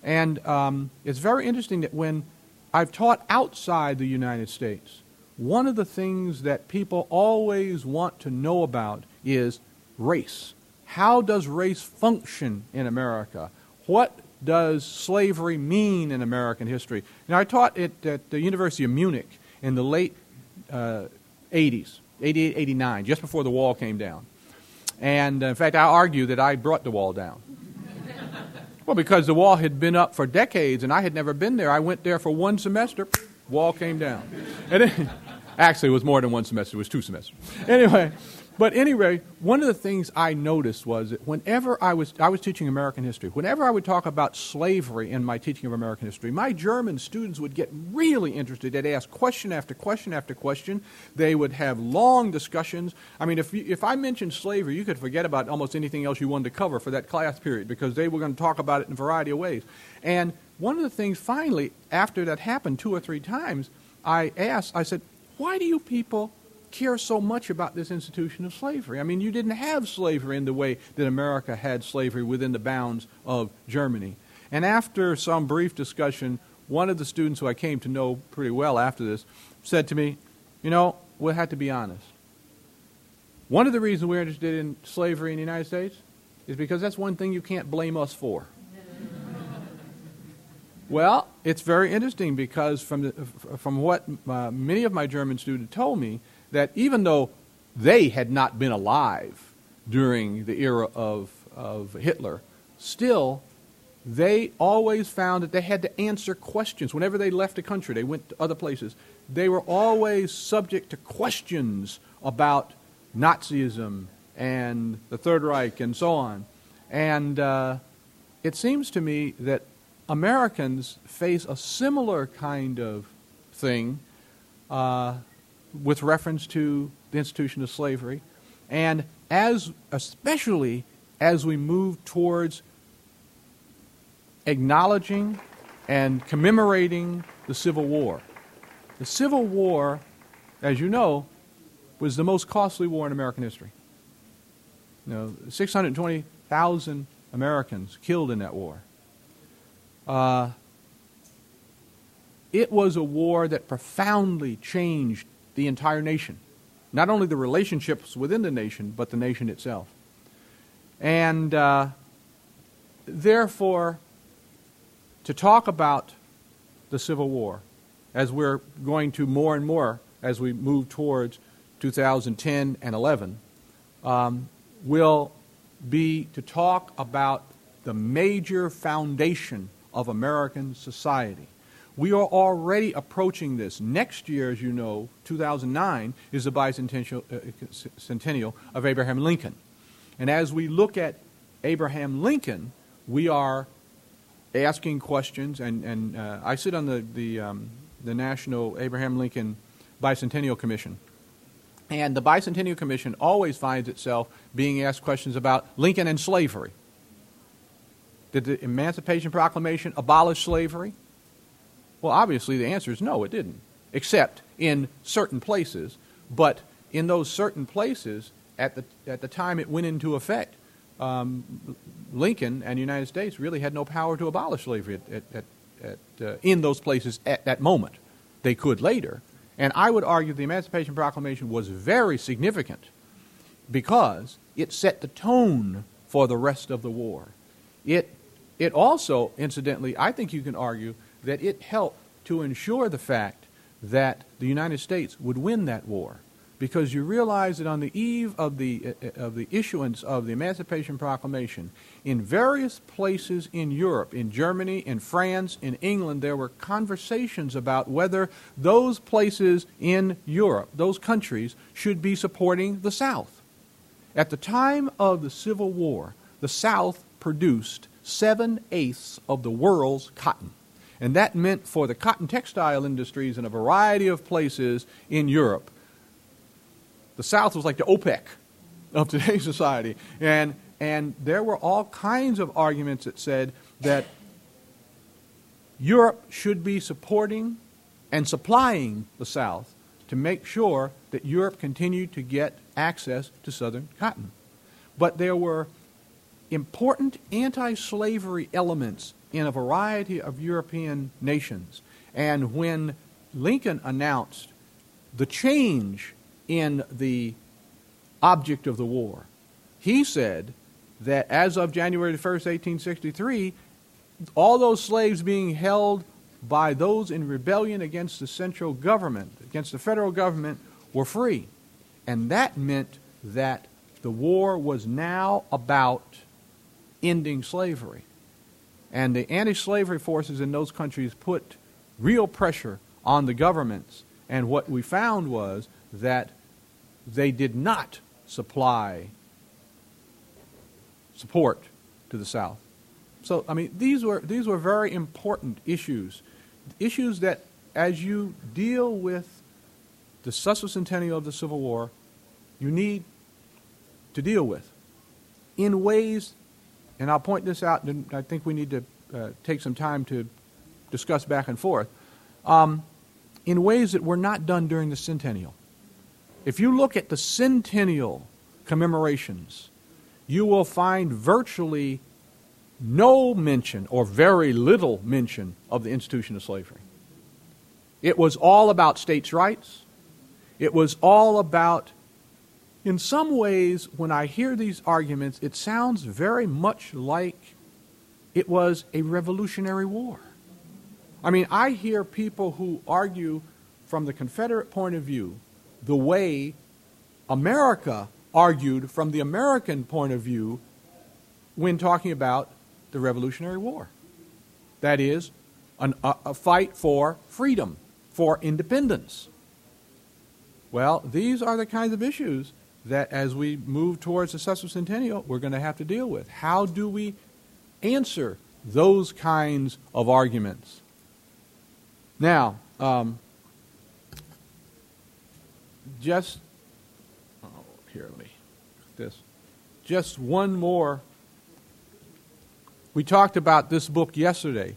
And um, it's very interesting that when I've taught outside the United States, one of the things that people always want to know about is race. How does race function in America? What does slavery mean in American history? Now, I taught it at the University of Munich in the late uh, 80s, 88, 89, just before the wall came down. And uh, in fact, I argue that I brought the wall down. Well, because the wall had been up for decades and I had never been there. I went there for one semester, wall came down. And then, actually, it was more than one semester, it was two semesters. Anyway, but anyway, one of the things I noticed was that whenever I was, I was teaching American history, whenever I would talk about slavery in my teaching of American history, my German students would get really interested. They'd ask question after question after question. They would have long discussions. I mean, if, you, if I mentioned slavery, you could forget about almost anything else you wanted to cover for that class period because they were going to talk about it in a variety of ways. And one of the things, finally, after that happened two or three times, I asked, I said, why do you people care so much about this institution of slavery. I mean, you didn't have slavery in the way that America had slavery within the bounds of Germany. And after some brief discussion, one of the students who I came to know pretty well after this said to me, You know, we'll have to be honest. One of the reasons we're interested in slavery in the United States is because that's one thing you can't blame us for. well, it's very interesting because from, the, from what uh, many of my German students told me, that even though they had not been alive during the era of, of Hitler, still they always found that they had to answer questions. Whenever they left a country, they went to other places, they were always subject to questions about Nazism and the Third Reich and so on. And uh, it seems to me that Americans face a similar kind of thing. Uh, with reference to the institution of slavery, and as especially as we move towards acknowledging and commemorating the Civil War. The Civil War, as you know, was the most costly war in American history. You know, 620,000 Americans killed in that war. Uh, it was a war that profoundly changed the entire nation. Not only the relationships within the nation, but the nation itself. And uh, therefore, to talk about the Civil War, as we're going to more and more as we move towards 2010 and 11, um, will be to talk about the major foundation of American society. We are already approaching this. Next year, as you know, 2009, is the bicentennial uh, of Abraham Lincoln. And as we look at Abraham Lincoln, we are asking questions, and, and uh, I sit on the, the, um, the National Abraham Lincoln Bicentennial Commission. And the Bicentennial Commission always finds itself being asked questions about Lincoln and slavery. Did the Emancipation Proclamation abolish slavery? Well, obviously the answer is no, it didn't, except in certain places. But in those certain places, at the, at the time it went into effect, um, Lincoln and the United States really had no power to abolish slavery at, at, at, uh, in those places at that moment. They could later. And I would argue the Emancipation Proclamation was very significant because it set the tone for the rest of the war. It, it also, incidentally, I think you can argue that it helped to ensure the fact that the United States would win that war because you realize that on the eve of the, uh, of the issuance of the Emancipation Proclamation, in various places in Europe, in Germany, in France, in England, there were conversations about whether those places in Europe, those countries, should be supporting the South. At the time of the Civil War, the South produced seven eighths of the world's cotton. And that meant for the cotton textile industries in a variety of places in Europe the South was like the OPEC of today's society. And, and there were all kinds of arguments that said that Europe should be supporting and supplying the South to make sure that Europe continued to get access to Southern cotton. But there were important anti slavery elements in a variety of European nations. And when Lincoln announced the change in the object of the war. He said that as of January 1st, 1863, all those slaves being held by those in rebellion against the central government, against the federal government, were free. And that meant that the war was now about ending slavery. And the anti slavery forces in those countries put real pressure on the governments. And what we found was that they did not supply support to the South. So, I mean, these were, these were very important issues. Issues that, as you deal with the sesquicentennial of the Civil War, you need to deal with in ways, and I'll point this out, and I think we need to uh, take some time to discuss back and forth, um, in ways that were not done during the centennial. If you look at the centennial commemorations, you will find virtually no mention or very little mention of the institution of slavery. It was all about states' rights. It was all about, in some ways, when I hear these arguments, it sounds very much like it was a revolutionary war. I mean, I hear people who argue from the Confederate point of view the way America argued from the American point of view when talking about the Revolutionary War. That is, an, a, a fight for freedom, for independence. Well, these are the kinds of issues that as we move towards the sesquicentennial, we're going to have to deal with. How do we answer those kinds of arguments? Now, um, just oh, here let me this just one more we talked about this book yesterday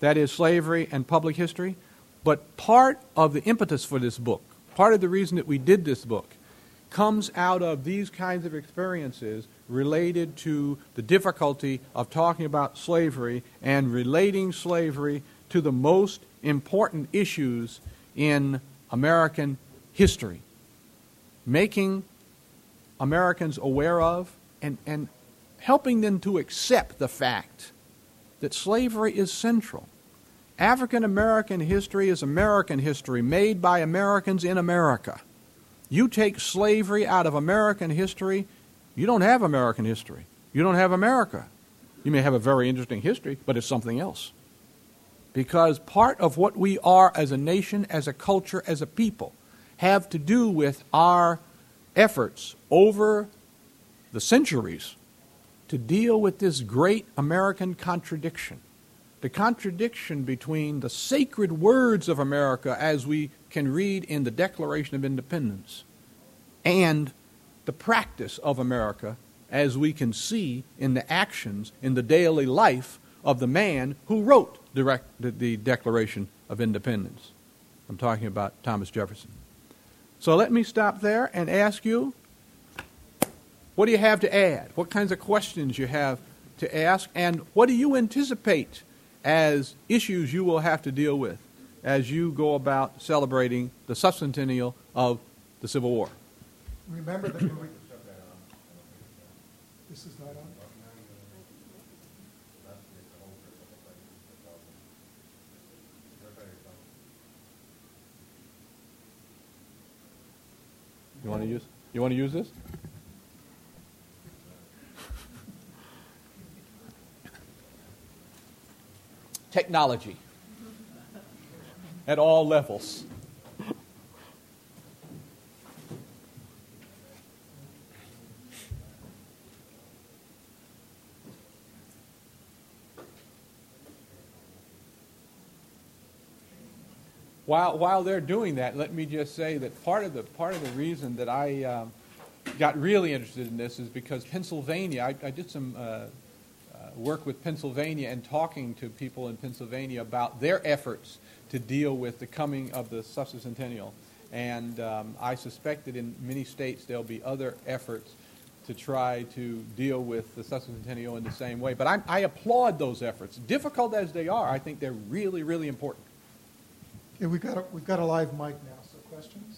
that is slavery and public history but part of the impetus for this book part of the reason that we did this book comes out of these kinds of experiences related to the difficulty of talking about slavery and relating slavery to the most important issues in American history making Americans aware of and, and helping them to accept the fact that slavery is central. African American history is American history made by Americans in America. You take slavery out of American history, you don't have American history. You don't have America. You may have a very interesting history, but it's something else. Because part of what we are as a nation, as a culture, as a people, have to do with our efforts over the centuries to deal with this great American contradiction the contradiction between the sacred words of America as we can read in the Declaration of Independence and the practice of America as we can see in the actions in the daily life of the man who wrote direct, the, Declaration of Independence. I'm talking about Thomas Jefferson. So let me stop there and ask you what do you have to add? What kinds of questions you have to ask? And what do you anticipate as issues you will have to deal with as you go about celebrating the sesquicentennial of the Civil War? Remember that we, this is not on? You want to use? You want to use this? Technology at all levels. While, while they're doing that, let me just say that part of the, part of the reason that I um, got really interested in this is because Pennsylvania, I, I did some uh, work with Pennsylvania and talking to people in Pennsylvania about their efforts to deal with the coming of the sesquicentennial. And um, I suspect that in many states there'll be other efforts to try to deal with the sesquicentennial in the same way. But I, I applaud those efforts. Difficult as they are, I think they're really, really important. Okay, we've got a, we've got a live mic now, so questions?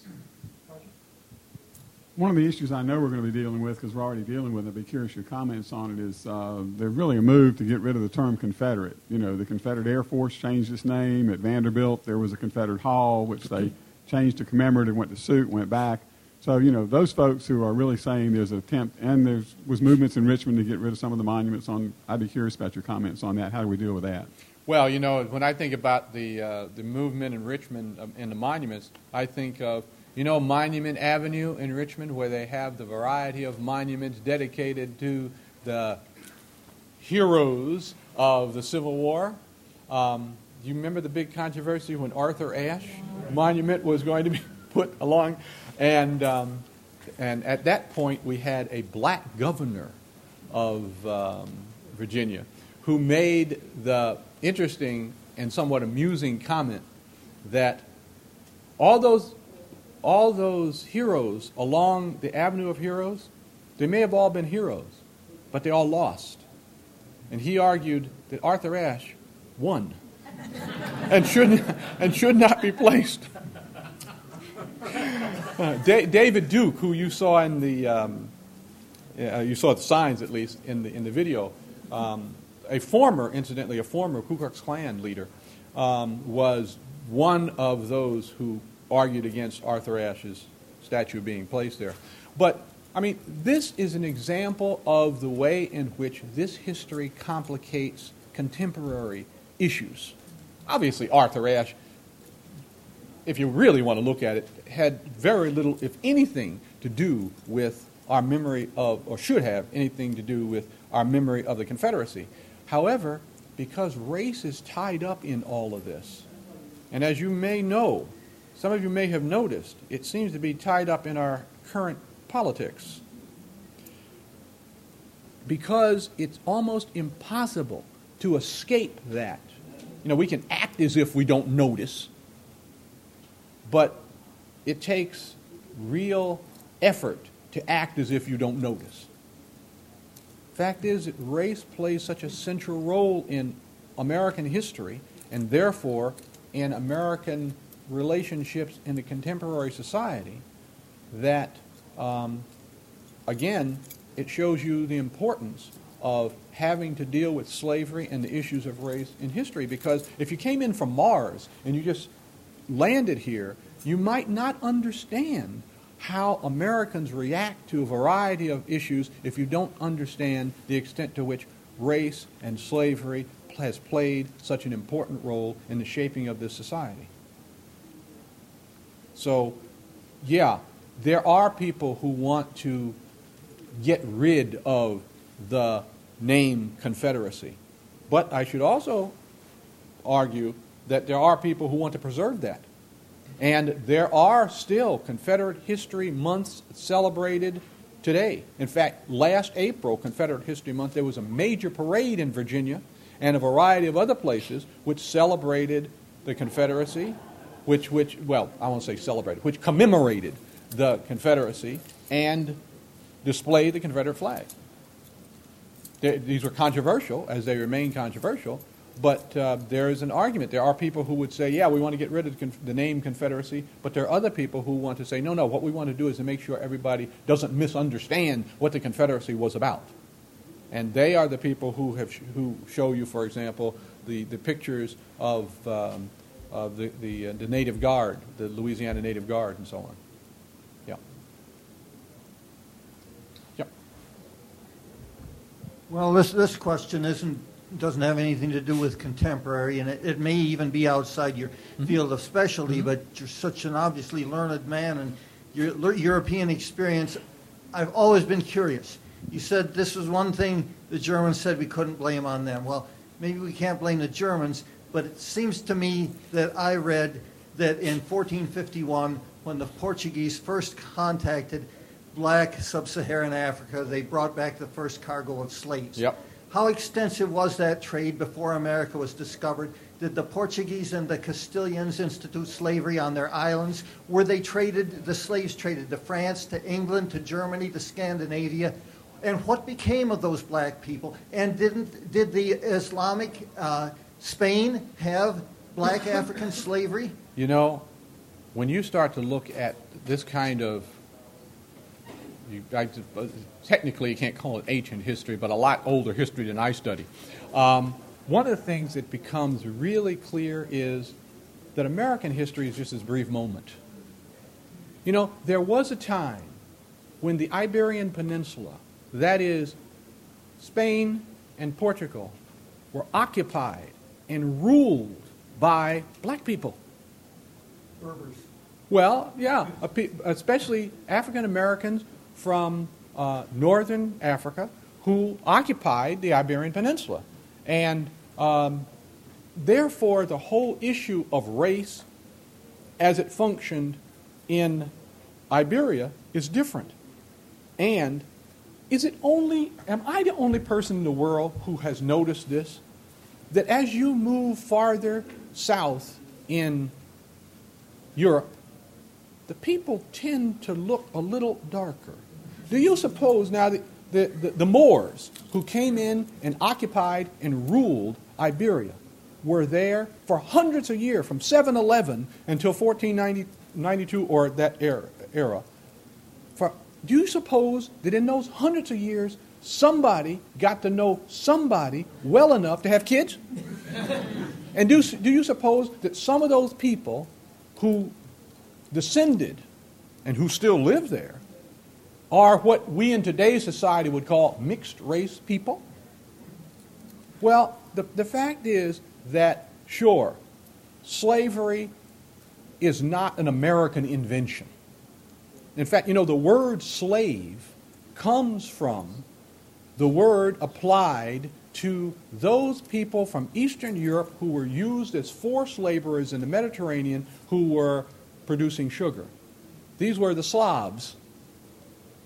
One of the issues I know we're going to be dealing with, because we're already dealing with it, I'd be curious your comments on it, is uh, there's really a move to get rid of the term Confederate. You know, the Confederate Air Force changed its name. At Vanderbilt, there was a Confederate Hall, which they changed to commemorative, went to suit, went back. So, you know, those folks who are really saying there's an attempt, and there was movements in Richmond to get rid of some of the monuments on, I'd be curious about your comments on that. How do we deal with that? Well, you know, when I think about the uh, the movement in Richmond um, and the monuments, I think of you know Monument Avenue in Richmond, where they have the variety of monuments dedicated to the heroes of the Civil War. Um, do you remember the big controversy when Arthur Ashe Monument was going to be put along, and um, and at that point we had a black governor of um, Virginia who made the interesting and somewhat amusing comment that all those, all those heroes along the Avenue of Heroes, they may have all been heroes, but they all lost. And he argued that Arthur Ashe won and, should, and should not be placed. Uh, David Duke, who you saw in the, um, uh, you saw the signs at least in the, in the video, um, a former, incidentally, a former Ku Klux Klan leader, um, was one of those who argued against Arthur Ashe's statue being placed there. But, I mean, this is an example of the way in which this history complicates contemporary issues. Obviously, Arthur Ashe, if you really want to look at it, had very little, if anything, to do with our memory of, or should have anything to do with our memory of the Confederacy. However, because race is tied up in all of this, and as you may know, some of you may have noticed, it seems to be tied up in our current politics. Because it's almost impossible to escape that. You know, we can act as if we don't notice, but it takes real effort to act as if you don't notice. Fact is race plays such a central role in American history and therefore in American relationships in the contemporary society that, um, again, it shows you the importance of having to deal with slavery and the issues of race in history. Because if you came in from Mars and you just landed here, you might not understand how Americans react to a variety of issues if you don't understand the extent to which race and slavery has played such an important role in the shaping of this society. So, yeah, there are people who want to get rid of the name Confederacy. But I should also argue that there are people who want to preserve that. And there are still Confederate History Months celebrated today. In fact, last April, Confederate History Month, there was a major parade in Virginia and a variety of other places which celebrated the Confederacy, which, which well, I won't say celebrated, which commemorated the Confederacy and displayed the Confederate flag. These were controversial, as they remain controversial, but uh, there is an argument. There are people who would say, yeah, we want to get rid of the, the, name Confederacy, but there are other people who want to say, no, no, what we want to do is to make sure everybody doesn't misunderstand what the Confederacy was about. And they are the people who, have, who show you, for example, the, the pictures of, um, of the, the, uh, the Native Guard, the Louisiana Native Guard, and so on. Yeah. Yeah. Well, this, this question isn't doesn't have anything to do with contemporary, and it, it may even be outside your mm-hmm. field of specialty, mm-hmm. but you're such an obviously learned man, and your European experience, I've always been curious. You said this was one thing the Germans said we couldn't blame on them. Well, maybe we can't blame the Germans, but it seems to me that I read that in 1451, when the Portuguese first contacted black sub-Saharan Africa, they brought back the first cargo of slaves. Yep. How extensive was that trade before America was discovered? Did the Portuguese and the Castilians institute slavery on their islands? Were they traded, the slaves traded to France, to England, to Germany, to Scandinavia? And what became of those black people? And didn't, did the Islamic uh, Spain have black African slavery? You know, when you start to look at this kind of you, I, technically you can't call it ancient history, but a lot older history than I study. Um, one of the things that becomes really clear is that American history is just this brief moment. You know, there was a time when the Iberian Peninsula, that is, Spain and Portugal, were occupied and ruled by black people. Berbers. Well, yeah, especially African Americans from uh, northern Africa who occupied the Iberian Peninsula. And um, therefore, the whole issue of race as it functioned in Iberia is different. And is it only, am I the only person in the world who has noticed this? That as you move farther south in Europe, the people tend to look a little darker. Do you suppose now that the, the, the Moors who came in and occupied and ruled Iberia were there for hundreds of years, from 711 until 1492 or that era, era. For, do you suppose that in those hundreds of years, somebody got to know somebody well enough to have kids? and do, do you suppose that some of those people who descended and who still live there are what we in today's society would call mixed race people? Well, the, the fact is that, sure, slavery is not an American invention. In fact, you know, the word slave comes from the word applied to those people from Eastern Europe who were used as forced laborers in the Mediterranean who were producing sugar. These were the Slavs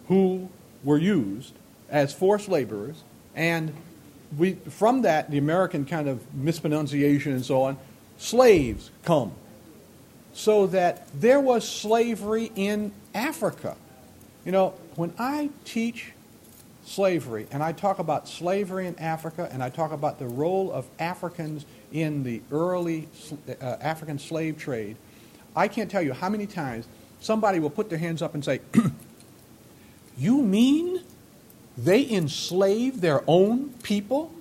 who were used as forced laborers, and we, from that, the American kind of mispronunciation and so on, slaves come. So that there was slavery in Africa. You know, when I teach slavery and I talk about slavery in Africa and I talk about the role of Africans in the early uh, African slave trade, I can't tell you how many times somebody will put their hands up and say, You mean they enslaved their own people?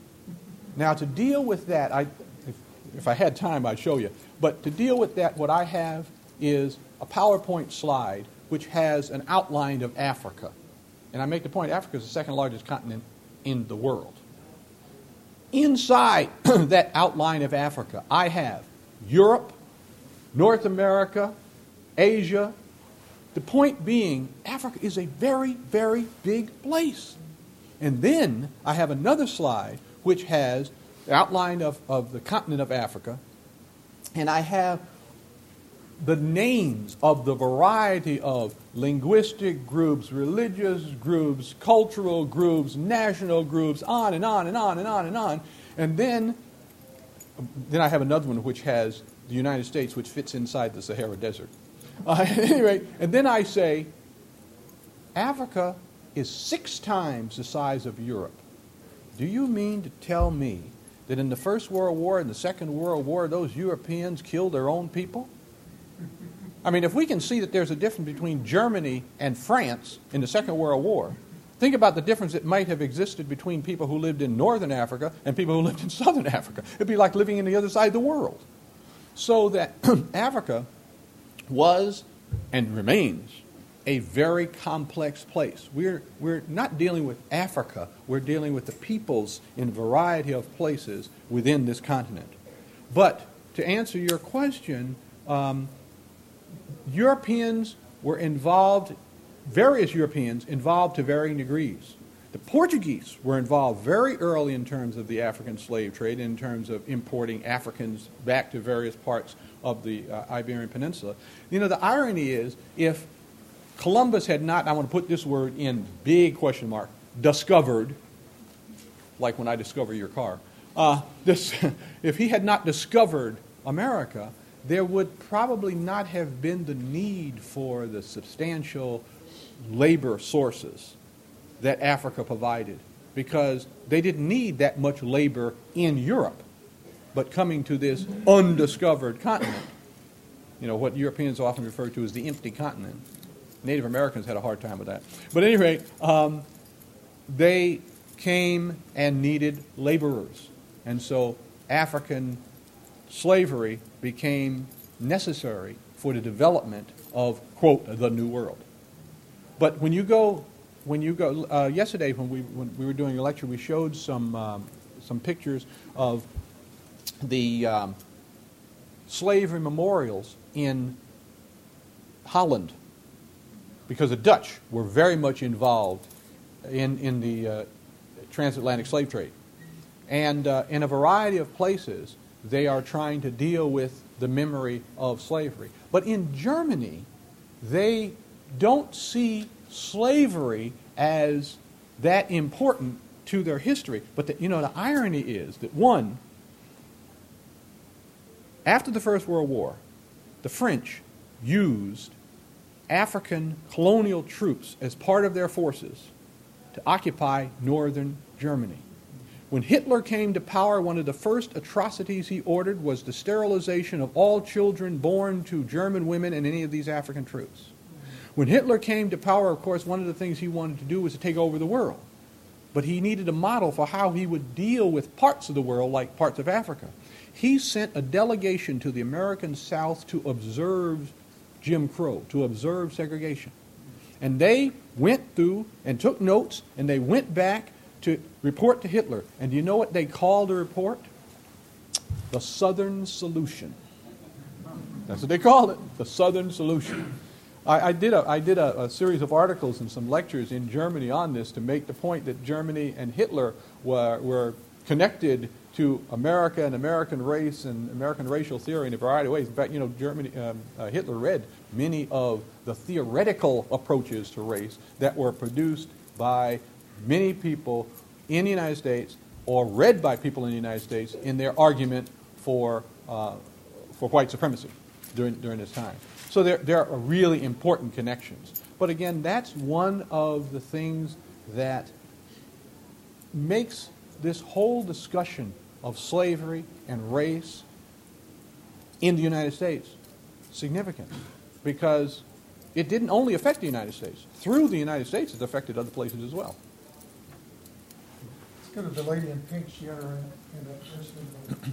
Now, to deal with that, I, if, if I had time, I'd show you. But to deal with that, what I have is a PowerPoint slide which has an outline of Africa. And I make the point Africa is the second largest continent in the world. Inside that outline of Africa, I have Europe, North America, Asia, the point being, Africa is a very, very big place. And then I have another slide which has the outline of, of the continent of Africa, and I have the names of the variety of linguistic groups, religious groups, cultural groups, national groups, on and on and on and on and on. And then, then I have another one which has the United States, which fits inside the Sahara Desert. Uh, anyway, and then I say, Africa is six times the size of Europe. Do you mean to tell me that in the First World War and the Second World War, those Europeans killed their own people? I mean, if we can see that there's a difference between Germany and France in the Second World War, think about the difference that might have existed between people who lived in Northern Africa and people who lived in Southern Africa. It'd be like living in the other side of the world. So that Africa was and remains a very complex place. We're, we're not dealing with Africa, we're dealing with the peoples in a variety of places within this continent. But to answer your question, um, Europeans were involved, various Europeans involved to varying degrees. The Portuguese were involved very early in terms of the African slave trade, in terms of importing Africans back to various parts of the uh, Iberian Peninsula. You know, the irony is if Columbus had not, I want to put this word in big question mark, discovered, like when I discover your car, uh, this, if he had not discovered America, there would probably not have been the need for the substantial labor sources that Africa provided because they didn't need that much labor in Europe. But coming to this undiscovered continent, you know, what Europeans often refer to as the empty continent, Native Americans had a hard time with that. But at any rate, um, they came and needed laborers. And so African slavery became necessary for the development of, quote, the New World. But when you go, when you go, uh, yesterday when we, when we were doing a lecture, we showed some, um, some pictures of the um, slavery memorials in Holland because the Dutch were very much involved in, in the uh, transatlantic slave trade. And uh, in a variety of places, they are trying to deal with the memory of slavery. But in Germany, they don't see slavery as that important to their history. But the, you know, the irony is that one, after the First World War, the French used African colonial troops as part of their forces to occupy northern Germany. When Hitler came to power, one of the first atrocities he ordered was the sterilization of all children born to German women and any of these African troops. When Hitler came to power, of course, one of the things he wanted to do was to take over the world. But he needed a model for how he would deal with parts of the world, like parts of Africa. He sent a delegation to the American South to observe Jim Crow, to observe segregation. And they went through and took notes, and they went back to report to Hitler. And do you know what they called the report? The Southern Solution. That's what they called it, the Southern Solution. I, I did, a, I did a, a, series of articles and some lectures in Germany on this to make the point that Germany and Hitler were, were connected to America and American race and American racial theory in a variety of ways. In fact, you know, Germany, um, uh, Hitler read many of the theoretical approaches to race that were produced by many people in the United States or read by people in the United States in their argument for, uh, for white supremacy during, during this time. So there, there are really important connections. But again, that's one of the things that makes this whole discussion of slavery and race in the United States significant because it didn't only affect the United States. Through the United States, it affected other places as well. Let's go to the lady in pink. She had her hand up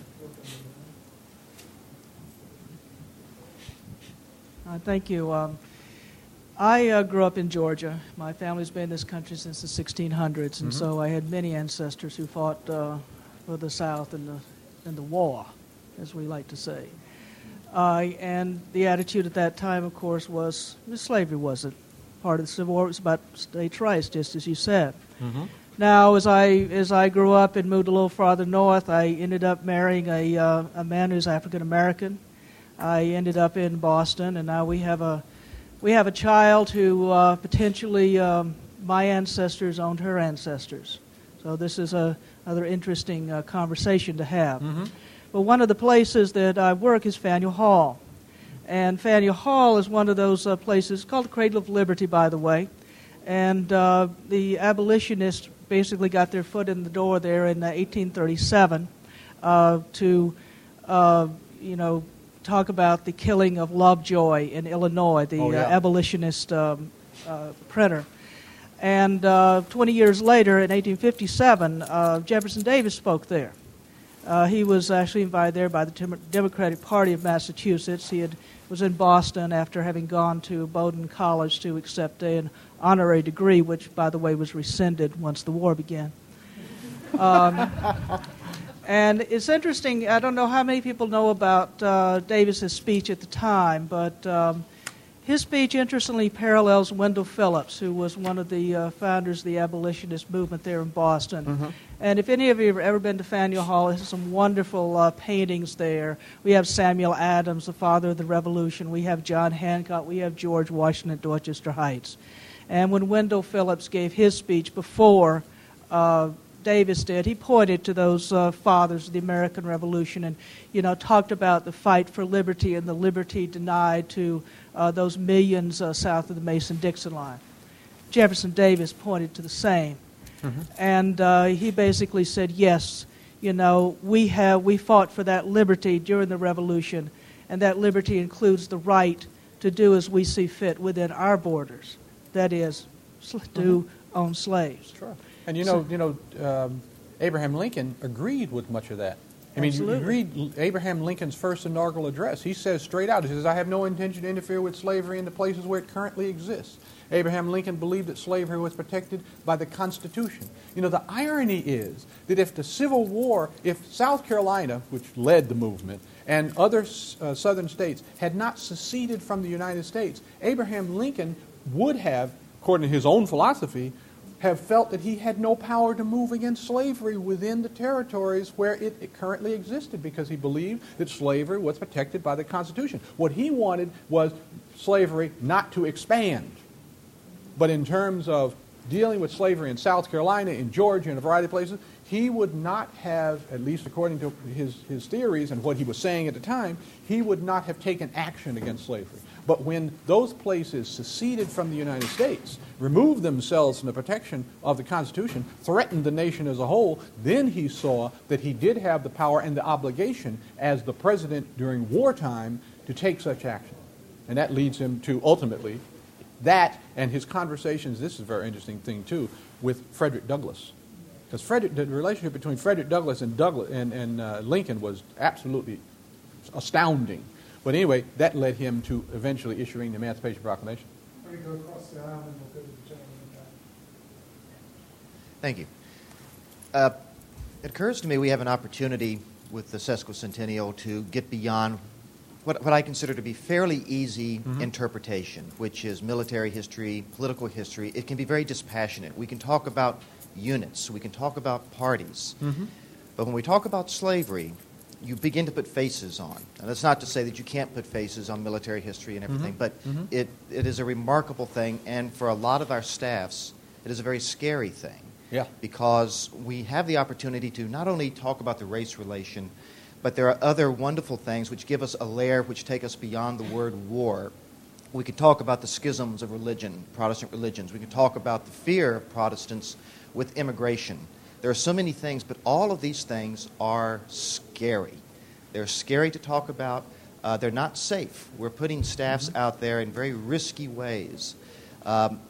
Uh, thank you. Um, I uh, grew up in Georgia. My family's been in this country since the 1600s, and mm-hmm. so I had many ancestors who fought uh, for the South in the, in the war, as we like to say. Uh, and the attitude at that time, of course, was slavery wasn't part of the Civil War. It was about states' rights, just as you said. Now, as I as I grew up and moved a little farther north, I ended up marrying a uh, a man who's African American, I ended up in Boston, and now we have a we have a child who uh, potentially um, my ancestors owned her ancestors. So this is a, another interesting uh, conversation to have. Mm-hmm. But one of the places that I work is Faneuil Hall. And Faneuil Hall is one of those uh, places, called the Cradle of Liberty, by the way. And uh, the abolitionists basically got their foot in the door there in uh, 1837 uh, to, uh, you know, talk about the killing of Lovejoy in Illinois, the Oh, yeah. uh, abolitionist um, uh, printer. And uh, 20 years later, in 1857, uh, Jefferson Davis spoke there. Uh, he was actually invited there by the Dem- Democratic Party of Massachusetts. He had, was in Boston after having gone to Bowdoin College to accept an honorary degree, which, by the way, was rescinded once the war began. Um, and it's interesting, I don't know how many people know about uh, Davis's speech at the time, but um, his speech interestingly parallels Wendell Phillips, who was one of the uh, founders of the abolitionist movement there in Boston. Mm-hmm. And if any of you have ever been to Faneuil Hall, there's some wonderful uh, paintings there. We have Samuel Adams, the father of the Revolution. We have John Hancock. We have George Washington at Dorchester Heights. And when Wendell Phillips gave his speech before uh, Davis did, he pointed to those uh, fathers of the American Revolution and, you know, talked about the fight for liberty and the liberty denied to uh, those millions uh, south of the Mason-Dixon line. Jefferson Davis pointed to the same. And uh, he basically said, yes, you know, we, have, we fought for that liberty during the Revolution, and that liberty includes the right to do as we see fit within our borders. That is, sl- to own slaves. Sure. And you know, you know, um, Abraham Lincoln agreed with much of that. I mean, you Absolutely. read Abraham Lincoln's first inaugural address. He says straight out, he says, I have no intention to interfere with slavery in the places where it currently exists. Abraham Lincoln believed that slavery was protected by the Constitution. You know, the irony is that if the Civil War, if South Carolina, which led the movement, and other uh, southern states had not seceded from the United States, Abraham Lincoln would have, according to his own philosophy, have felt that he had no power to move against slavery within the territories where it, it currently existed because he believed that slavery was protected by the Constitution. What he wanted was slavery not to expand. But in terms of dealing with slavery in South Carolina, in Georgia, in a variety of places, he would not have, at least according to his, his theories and what he was saying at the time, he would not have taken action against slavery. But when those places seceded from the United States, removed themselves from the protection of the Constitution, threatened the nation as a whole, then he saw that he did have the power and the obligation as the president during wartime to take such action. And that leads him to ultimately that and his conversations, this is a very interesting thing too, with Frederick Douglass. Because Frederick, the relationship between Frederick Douglass and, Douglas, and, and uh, Lincoln was absolutely astounding. But anyway, that led him to eventually issuing the Emancipation Proclamation. We're going to go across the aisle and we'll go to the gentleman in the back. Thank you. Uh, it occurs to me we have an opportunity with the sesquicentennial to get beyond what, what I consider to be fairly easy Mhm. interpretation, which is military history, political history. It can be very dispassionate. We can talk about units, we can talk about parties. Mm-hmm. But when we talk about slavery, you begin to put faces on. And that's not to say that you can't put faces on military history and everything, Mhm. but Mhm. it, it is a remarkable thing, and for a lot of our staffs, it is a very scary thing Yeah. because we have the opportunity to not only talk about the race relation, but there are other wonderful things which give us a layer which take us beyond the word war. We could talk about the schisms of religion, Protestant religions. We could talk about the fear of Protestants with immigration. There are so many things, but all of these things are scary. They're scary to talk about. Uh, they're not safe. We're putting staffs out there in very risky ways. Um,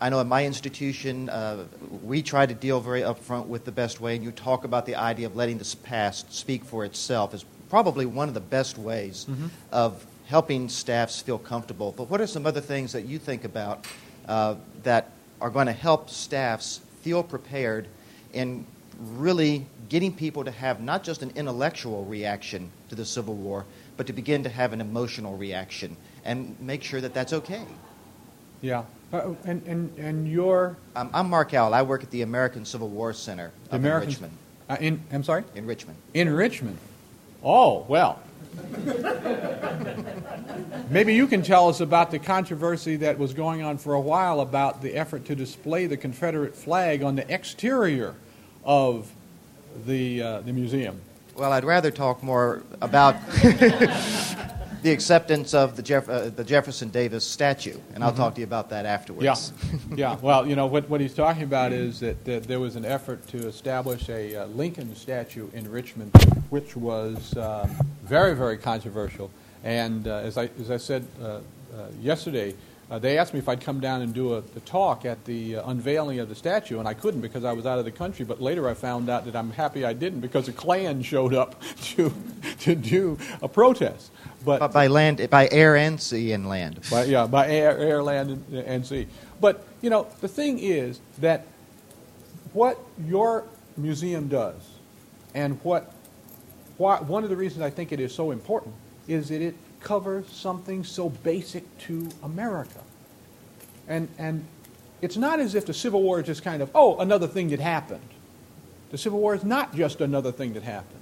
I know at my institution, uh, we try to deal very upfront with the best way, and you talk about the idea of letting the past speak for itself is probably one of the best ways Mhm. of helping staffs feel comfortable. But what are some other things that you think about uh, that are going to help staffs feel prepared in really getting people to have not just an intellectual reaction to the Civil War, but to begin to have an emotional reaction and make sure that that's okay? Yeah. Uh, and, and, and your. Um, I'm Mark Howell. I work at the American Civil War Center The up American- in Richmond. Uh, in, I'm sorry? In Richmond. In Richmond. Oh, well. Maybe you can tell us about the controversy that was going on for a while about the effort to display the Confederate flag on the exterior of the, uh, the museum. Well, I'd rather talk more about the acceptance of the, Jeff- uh, the Jefferson Davis statue, and I'll Mhm. talk to you about that afterwards. Yeah, yeah. Well, you know what, what he's talking about is that, that there was an effort to establish a uh, Lincoln statue in Richmond, which was um, very, very controversial. And uh, as I as I said uh, uh, yesterday, uh, they asked me if I'd come down and do a, talk at the uh, unveiling of the statue, and I couldn't because I was out of the country. But later I found out that I'm happy I didn't because a Klan showed up to to do a protest. But, But by land, by air and sea and land. by, yeah, by air, air land, and, and sea. But, you know, the thing is that what your museum does, and what, why, one of the reasons I think it is so important, is that it covers something so basic to America. And, and it's not as if the Civil War is just kind of, oh, another thing that happened. The Civil War is not just another thing that happened.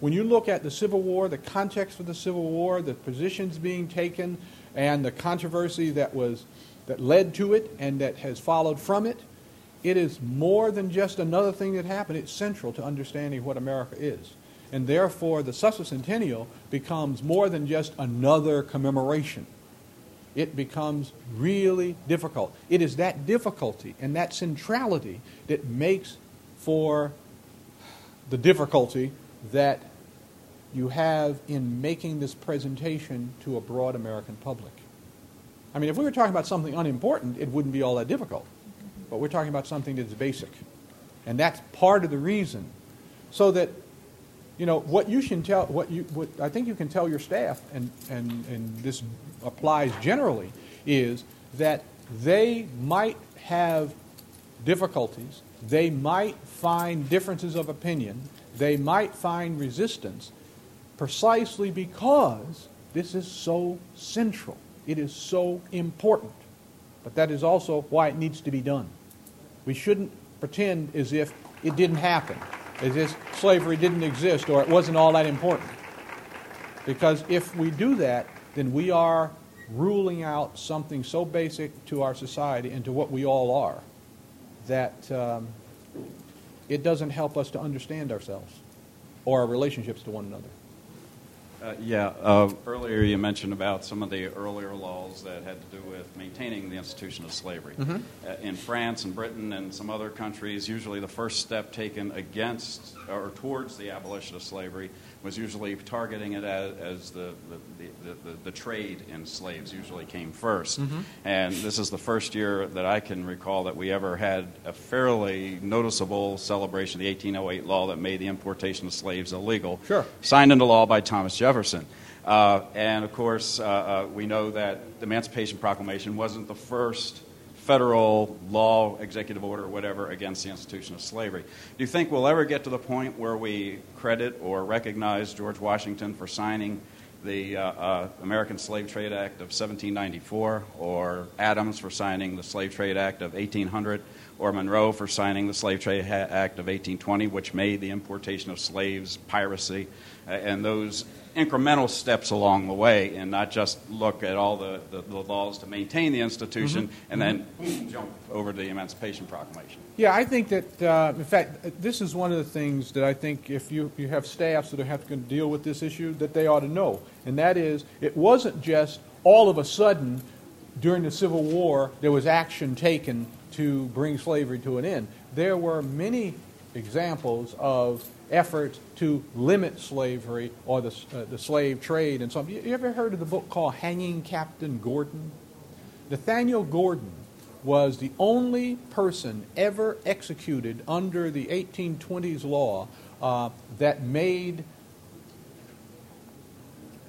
When you look at the Civil War, the context of the Civil War, the positions being taken, and the controversy that was that led to it and that has followed from it, it is more than just another thing that happened. It's central to understanding what America is. And therefore, the sesquicentennial becomes more than just another commemoration. It becomes really difficult. It is that difficulty and that centrality that makes for the difficulty that you have in making this presentation to a broad American public. I mean, if we were talking about something unimportant, it wouldn't be all that difficult. But we're talking about something that's basic. And that's part of the reason. So that, you know, what you should tell, what you, what I think you can tell your staff, and, and, and this applies generally, is that they might have difficulties, they might find differences of opinion, they might find resistance precisely because this is so central. It is so important. But that is also why it needs to be done. We shouldn't pretend as if it didn't happen, as if slavery didn't exist or it wasn't all that important. Because if we do that, then we are ruling out something so basic to our society and to what we all are that um, it doesn't help us to understand ourselves or our relationships to one another. Uh, yeah, uh, earlier you mentioned about some of the earlier laws that had to do with maintaining the institution of slavery. Mhm. Uh, in France and Britain and some other countries, usually the first step taken against or towards the abolition of slavery was usually targeting it as, as the, the, the, the, trade in slaves usually came 1st Mhm. And this is the first year that I can recall that we ever had a fairly noticeable celebration of the 1808 law that made the importation of slaves illegal. Sure. Signed into law by Thomas Jefferson. Uh, and of course, uh, uh, we know that the Emancipation Proclamation wasn't the first federal law, executive order, or whatever against the institution of slavery. Do you think we'll ever get to the point where we credit or recognize George Washington for signing the uh, uh, American Slave Trade Act of 1794, or Adams for signing the Slave Trade Act of 1800, or Monroe for signing the Slave Trade ha- Act of 1820, which made the importation of slaves piracy, and those incremental steps along the way, and not just look at all the, the, the laws to maintain the institution Mhm. and then boom, jump over to the Emancipation Proclamation. Yeah, I think that, uh, in fact, this is one of the things that I think if you, you have staffs that are have to deal with this issue, that they ought to know. And that is, it wasn't just all of a sudden during the Civil War there was action taken to bring slavery to an end. There were many examples of efforts to limit slavery or the, uh, the slave trade and so. You, ever heard of the book called Hanging Captain Gordon? Nathaniel Gordon was the only person ever executed under the 1820s law uh, that made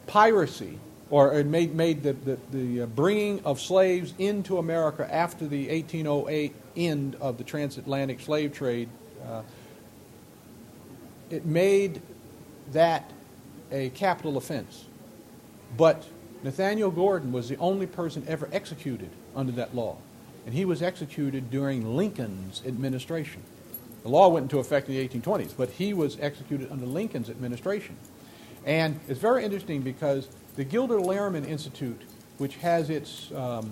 piracy or it made, made the, the, the uh, bringing of slaves into America after the 1808 end of the transatlantic slave trade, uh, it made that a capital offense. But Nathaniel Gordon was the only person ever executed under that law. And he was executed during Lincoln's administration. The law went into effect in the 1820s, but he was executed under Lincoln's administration. And it's very interesting because the Gilder Lehrman Institute, which has its um,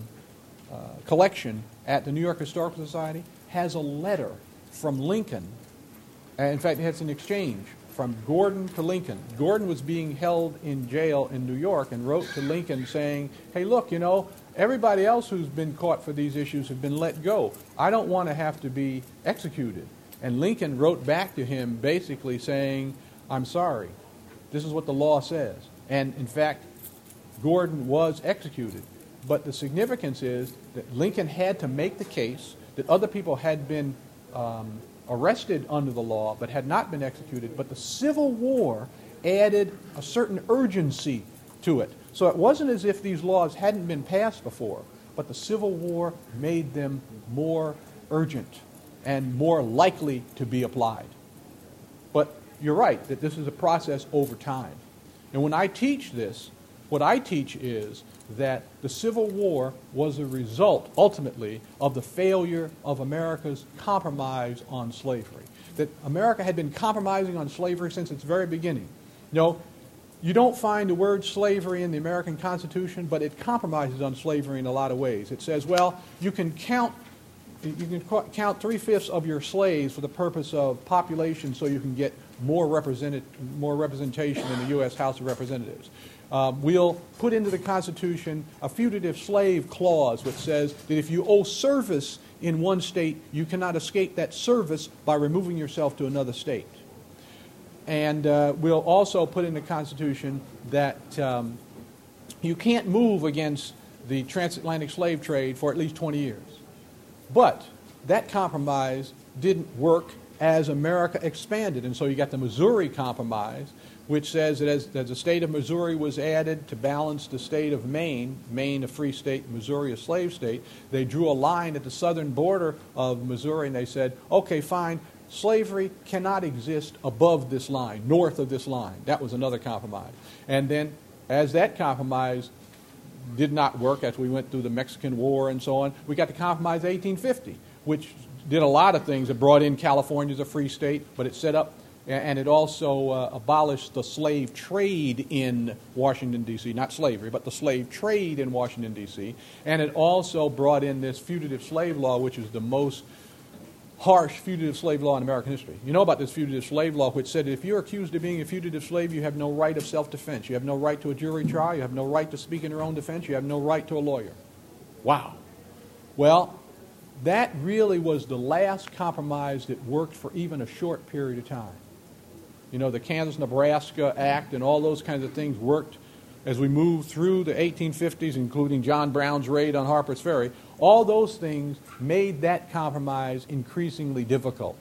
uh, collection at the New York Historical Society, has a letter from Lincoln. Uh, in fact, it has an exchange from Gordon to Lincoln. Gordon was being held in jail in New York and wrote to Lincoln saying, hey, look, you know, everybody else who's been caught for these issues have been let go. I don't want to have to be executed. And Lincoln wrote back to him basically saying, I'm sorry. This is what the law says. And in fact, Gordon was executed. But the significance is that Lincoln had to make the case that other people had been um, arrested under the law but had not been executed. But the Civil War added a certain urgency to it. So it wasn't as if these laws hadn't been passed before, but the Civil War made them more urgent and more likely to be applied. But you're right that this is a process over time. And when I teach this, what I teach is that the Civil War was a result, ultimately, of the failure of America's compromise on slavery. That America had been compromising on slavery since its very beginning. You know, you don't find the word slavery in the American Constitution, but it compromises on slavery in a lot of ways. It says, well, you can count you can count three fifths of your slaves for the purpose of population so you can get more, represented, more representation in the U.S. House of Representatives. Um, we'll put into the Constitution a fugitive slave clause which says that if you owe service in one state, you cannot escape that service by removing yourself to another state. And uh, we'll also put in the Constitution that um, you can't move against the transatlantic slave trade for at least 20 years. But that compromise didn't work as America expanded. And so you got the Missouri Compromise, which says that as, as, the state of Missouri was added to balance the state of Maine, Maine a free state, Missouri a slave state, they drew a line at the southern border of Missouri and they said, okay, fine, slavery cannot exist above this line, north of this line. That was another compromise. And then as that compromise did not work as we went through the Mexican War and so on. We got the Compromise of 1850, which did a lot of things. It brought in California as a free state, but it set up and it also uh, abolished the slave trade in Washington, D.C. Not slavery, but the slave trade in Washington, D.C. And it also brought in this fugitive slave law, which is the most harsh fugitive slave law in American history. You know about this fugitive slave law, which said if you're accused of being a fugitive slave, you have no right of self defense. You have no right to a jury trial. You have no right to speak in your own defense. You have no right to a lawyer. Wow. Well, that really was the last compromise that worked for even a short period of time. You know, the Kansas Nebraska Act and all those kinds of things worked as we moved through the 1850s, including John Brown's raid on Harper's Ferry. All those things made that compromise increasingly difficult.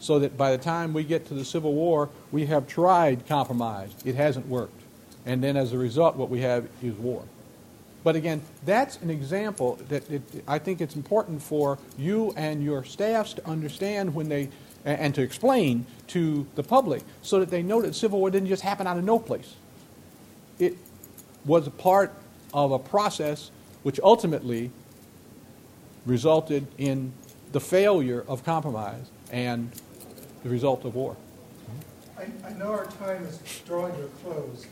So that by the time we get to the Civil War, we have tried compromise. It hasn't worked. And then as a result, what we have is war. But again, that's an example that it, I think it's important for you and your staffs to understand when they, and to explain to the public so that they know that Civil War didn't just happen out of no place. It was a part of a process which ultimately resulted in the failure of compromise and the result of war. I, I know our time is drawing to a close,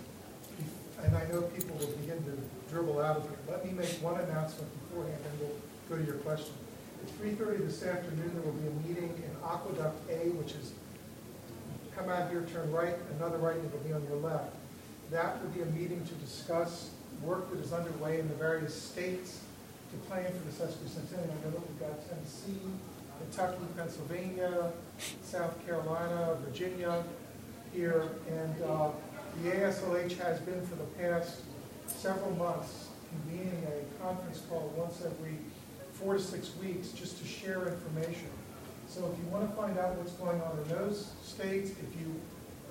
and I know people will begin to dribble out of here. Let me make one announcement beforehand, and we'll go to your question. At 3.30 this afternoon, there will be a meeting in Aqueduct A, which is come out here, turn right, another right, and it'll be on your left. That will be a meeting to discuss work that is underway in the various states to plan for the sesquicentennial. I know that we've got Tennessee, Kentucky, Pennsylvania, South Carolina, Virginia here, and uh, the AASLH has been for the past several months convening a conference call once every four to six weeks just to share information. So if you want to find out what's going on in those states, if you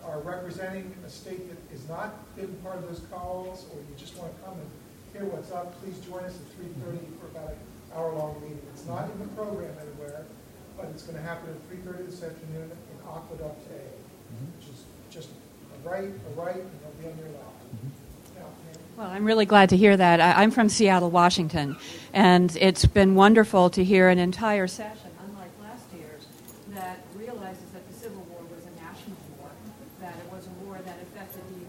are representing a state that has not been part of those calls, or you just want to come and hear what's up, please join us at 3.30 for about an hour-long meeting. It's not in the program anywhere, but it's going to happen at 3.30 this afternoon in Aqueduct A, mm-hmm. which is just a right, a right, and they'll be on your left. Well, I'm really glad to hear that. I, am from Seattle, Washington, and it's been wonderful to hear an entire session that it was a war that affected the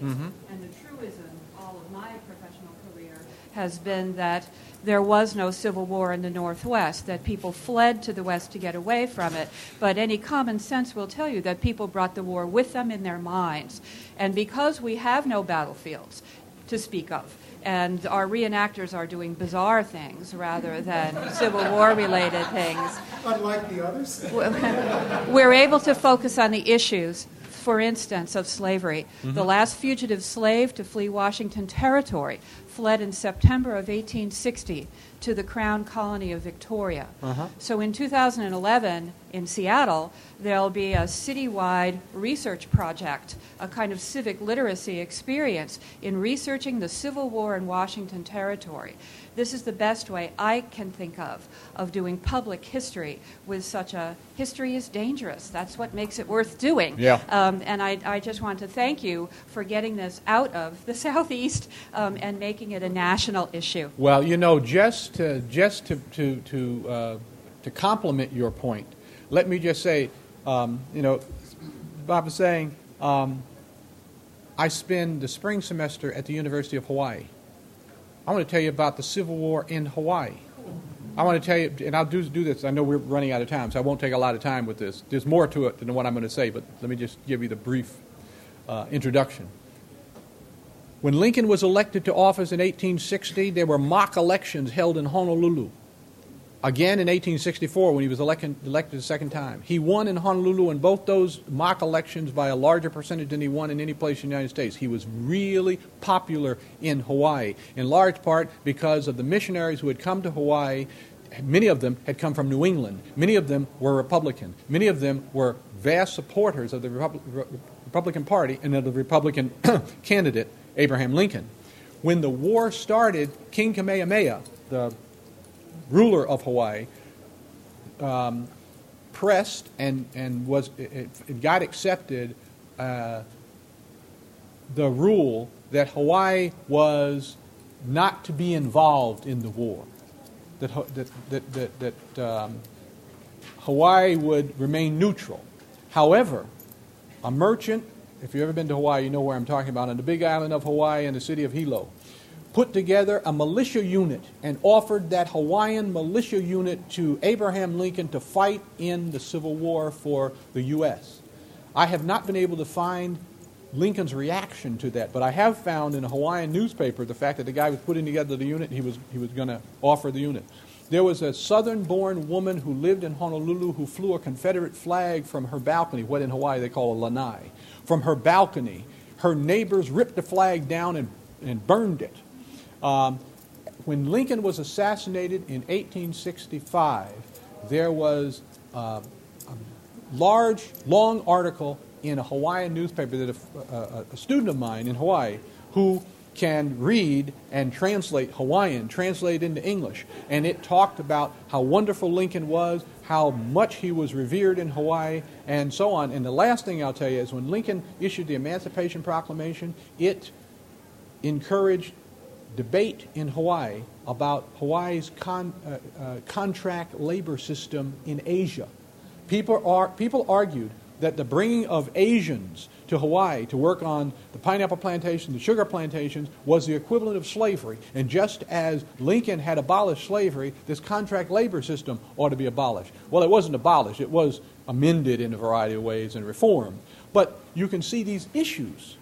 United States. Mhm. And the truism, all of my professional career, has been that there was no civil war in the Northwest, that people fled to the West to get away from it. But any common sense will tell you that people brought the war with them in their minds. And because we have no battlefields to speak of, and our reenactors are doing bizarre things rather than Civil War related things, Unlike the others. we're able to focus on the issues, for instance, of slavery. The Mhm. last fugitive slave to flee Washington Territory fled in September of 1860 to the Crown Colony of Victoria. Uh-huh. So in 2011, in Seattle, there'll be a citywide research project, a kind of civic literacy experience in researching the Civil War in Washington Territory. This is the best way I can think of of doing public history with such a history is dangerous. That's what makes it worth doing. Yeah. Um, and I, I just want to thank you for getting this out of the Southeast um, and making it a national issue. Well, you know, just to, just to, to, to, uh, to complement your point, let me just say, um, you know, Bob was saying, um, I spend the spring semester at the University of Hawaii. I want to tell you about the Civil War in Hawaii. I want to tell you, and I'll do, do this. I know we're running out of time, so I won't take a lot of time with this. There's more to it than what I'm going to say, but let me just give you the brief uh, introduction. When Lincoln was elected to office in 1860, there were mock elections held in Honolulu. Again in 1864, when he was elected, elected a second time. He won in Honolulu in both those mock elections by a larger percentage than he won in any place in the United States. He was really popular in Hawaii, in large part because of the missionaries who had come to Hawaii. Many of them had come from New England. Many of them were Republican. Many of them were vast supporters of the Repub- Re- Republican Party and of the Republican candidate, Abraham Lincoln. When the war started, King Kamehameha, the ruler of Hawaii, um, pressed and, and was it, it got accepted uh, the rule that Hawaii was not to be involved in the war, that that that that, that um, Hawaii would remain neutral. However, a merchant, if you've ever been to Hawaii, you know where I'm talking about, on the big island of Hawaii in the city of Hilo, put together a militia unit and offered that Hawaiian militia unit to Abraham Lincoln to fight in the Civil War for the U.S. I have not been able to find Lincoln's reaction to that, but I have found in a Hawaiian newspaper the fact that the guy was putting together the unit, he was, he was going to offer the unit. There was a southern born woman who lived in Honolulu who flew a Confederate flag from her balcony, what in Hawaii they call a lanai. From her balcony, her neighbors ripped the flag down and, and burned it. Um, when Lincoln was assassinated in 1865, there was uh, a large, long article in a Hawaiian newspaper that a, a, a student of mine in Hawaii who can read and translate Hawaiian, translate into English. And it talked about how wonderful Lincoln was, how much he was revered in Hawaii, and so on. And the last thing I'll tell you is when Lincoln issued the Emancipation Proclamation, it encouraged debate in Hawaii about Hawaii's con, uh, uh, contract labor system in Asia. People, are, people argued that the bringing of Asians to Hawaii to work on the pineapple plantations, the sugar plantations, was the equivalent of slavery. And just as Lincoln had abolished slavery, this contract labor system ought to be abolished. Well, it wasn't abolished, it was amended in a variety of ways and reformed. But you can see these issues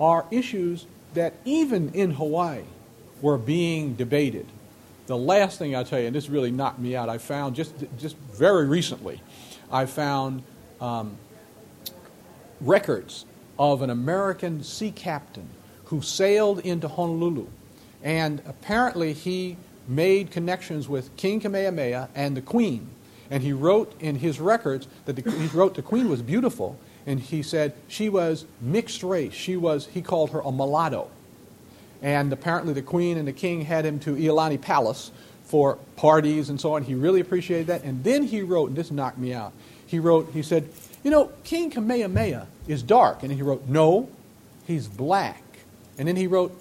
are issues that even in Hawaii were being debated. The last thing I'll tell you, and this really knocked me out, I found just, just very recently, I found um, records of an American sea captain who sailed into Honolulu. And apparently he made connections with King Kamehameha and the Queen. And he wrote in his records that the, he wrote the Queen was beautiful, and he said she was mixed race. She was, he called her a mulatto. And apparently the Queen and the King had him to Iolani Palace for parties and so on. He really appreciated that. And then he wrote, and this knocked me out, he wrote, he said, you know, King Kamehameha is dark. And he wrote, no, he's black. And then he wrote,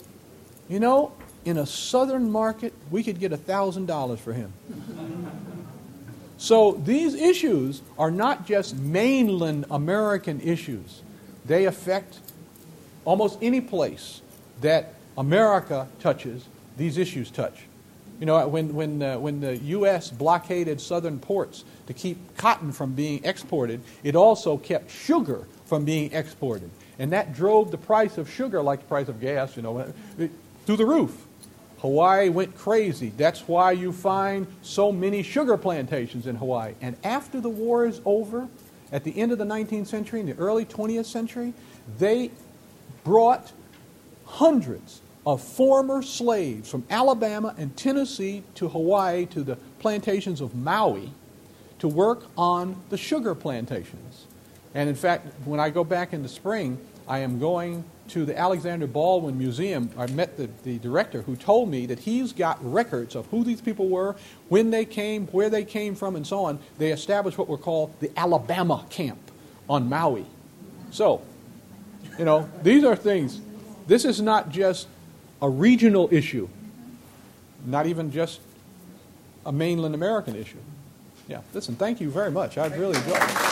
you know, in a southern market, we could get $1,000 for him. so these issues are not just mainland American issues. They affect almost any place that America touches, these issues touch. You know, when, when, uh, when the U.S. blockaded southern ports to keep cotton from being exported, it also kept sugar from being exported. And that drove the price of sugar, like the price of gas, you know, through the roof. Hawaii went crazy. That's why you find so many sugar plantations in Hawaii. And after the war is over, at the end of the 19th century, in the early 20th century, they brought hundreds of former slaves from Alabama and Tennessee to Hawaii to the plantations of Maui to work on the sugar plantations. And in fact, when I go back in the spring, I am going to the Alexander Baldwin Museum. I met the, the director who told me that he's got records of who these people were, when they came, where they came from, and so on. They established what were called the Alabama Camp on Maui. So, you know, these are things. This is not just a regional issue, not even just a mainland American issue. Yeah, listen, thank you very much. I've really enjoyed it.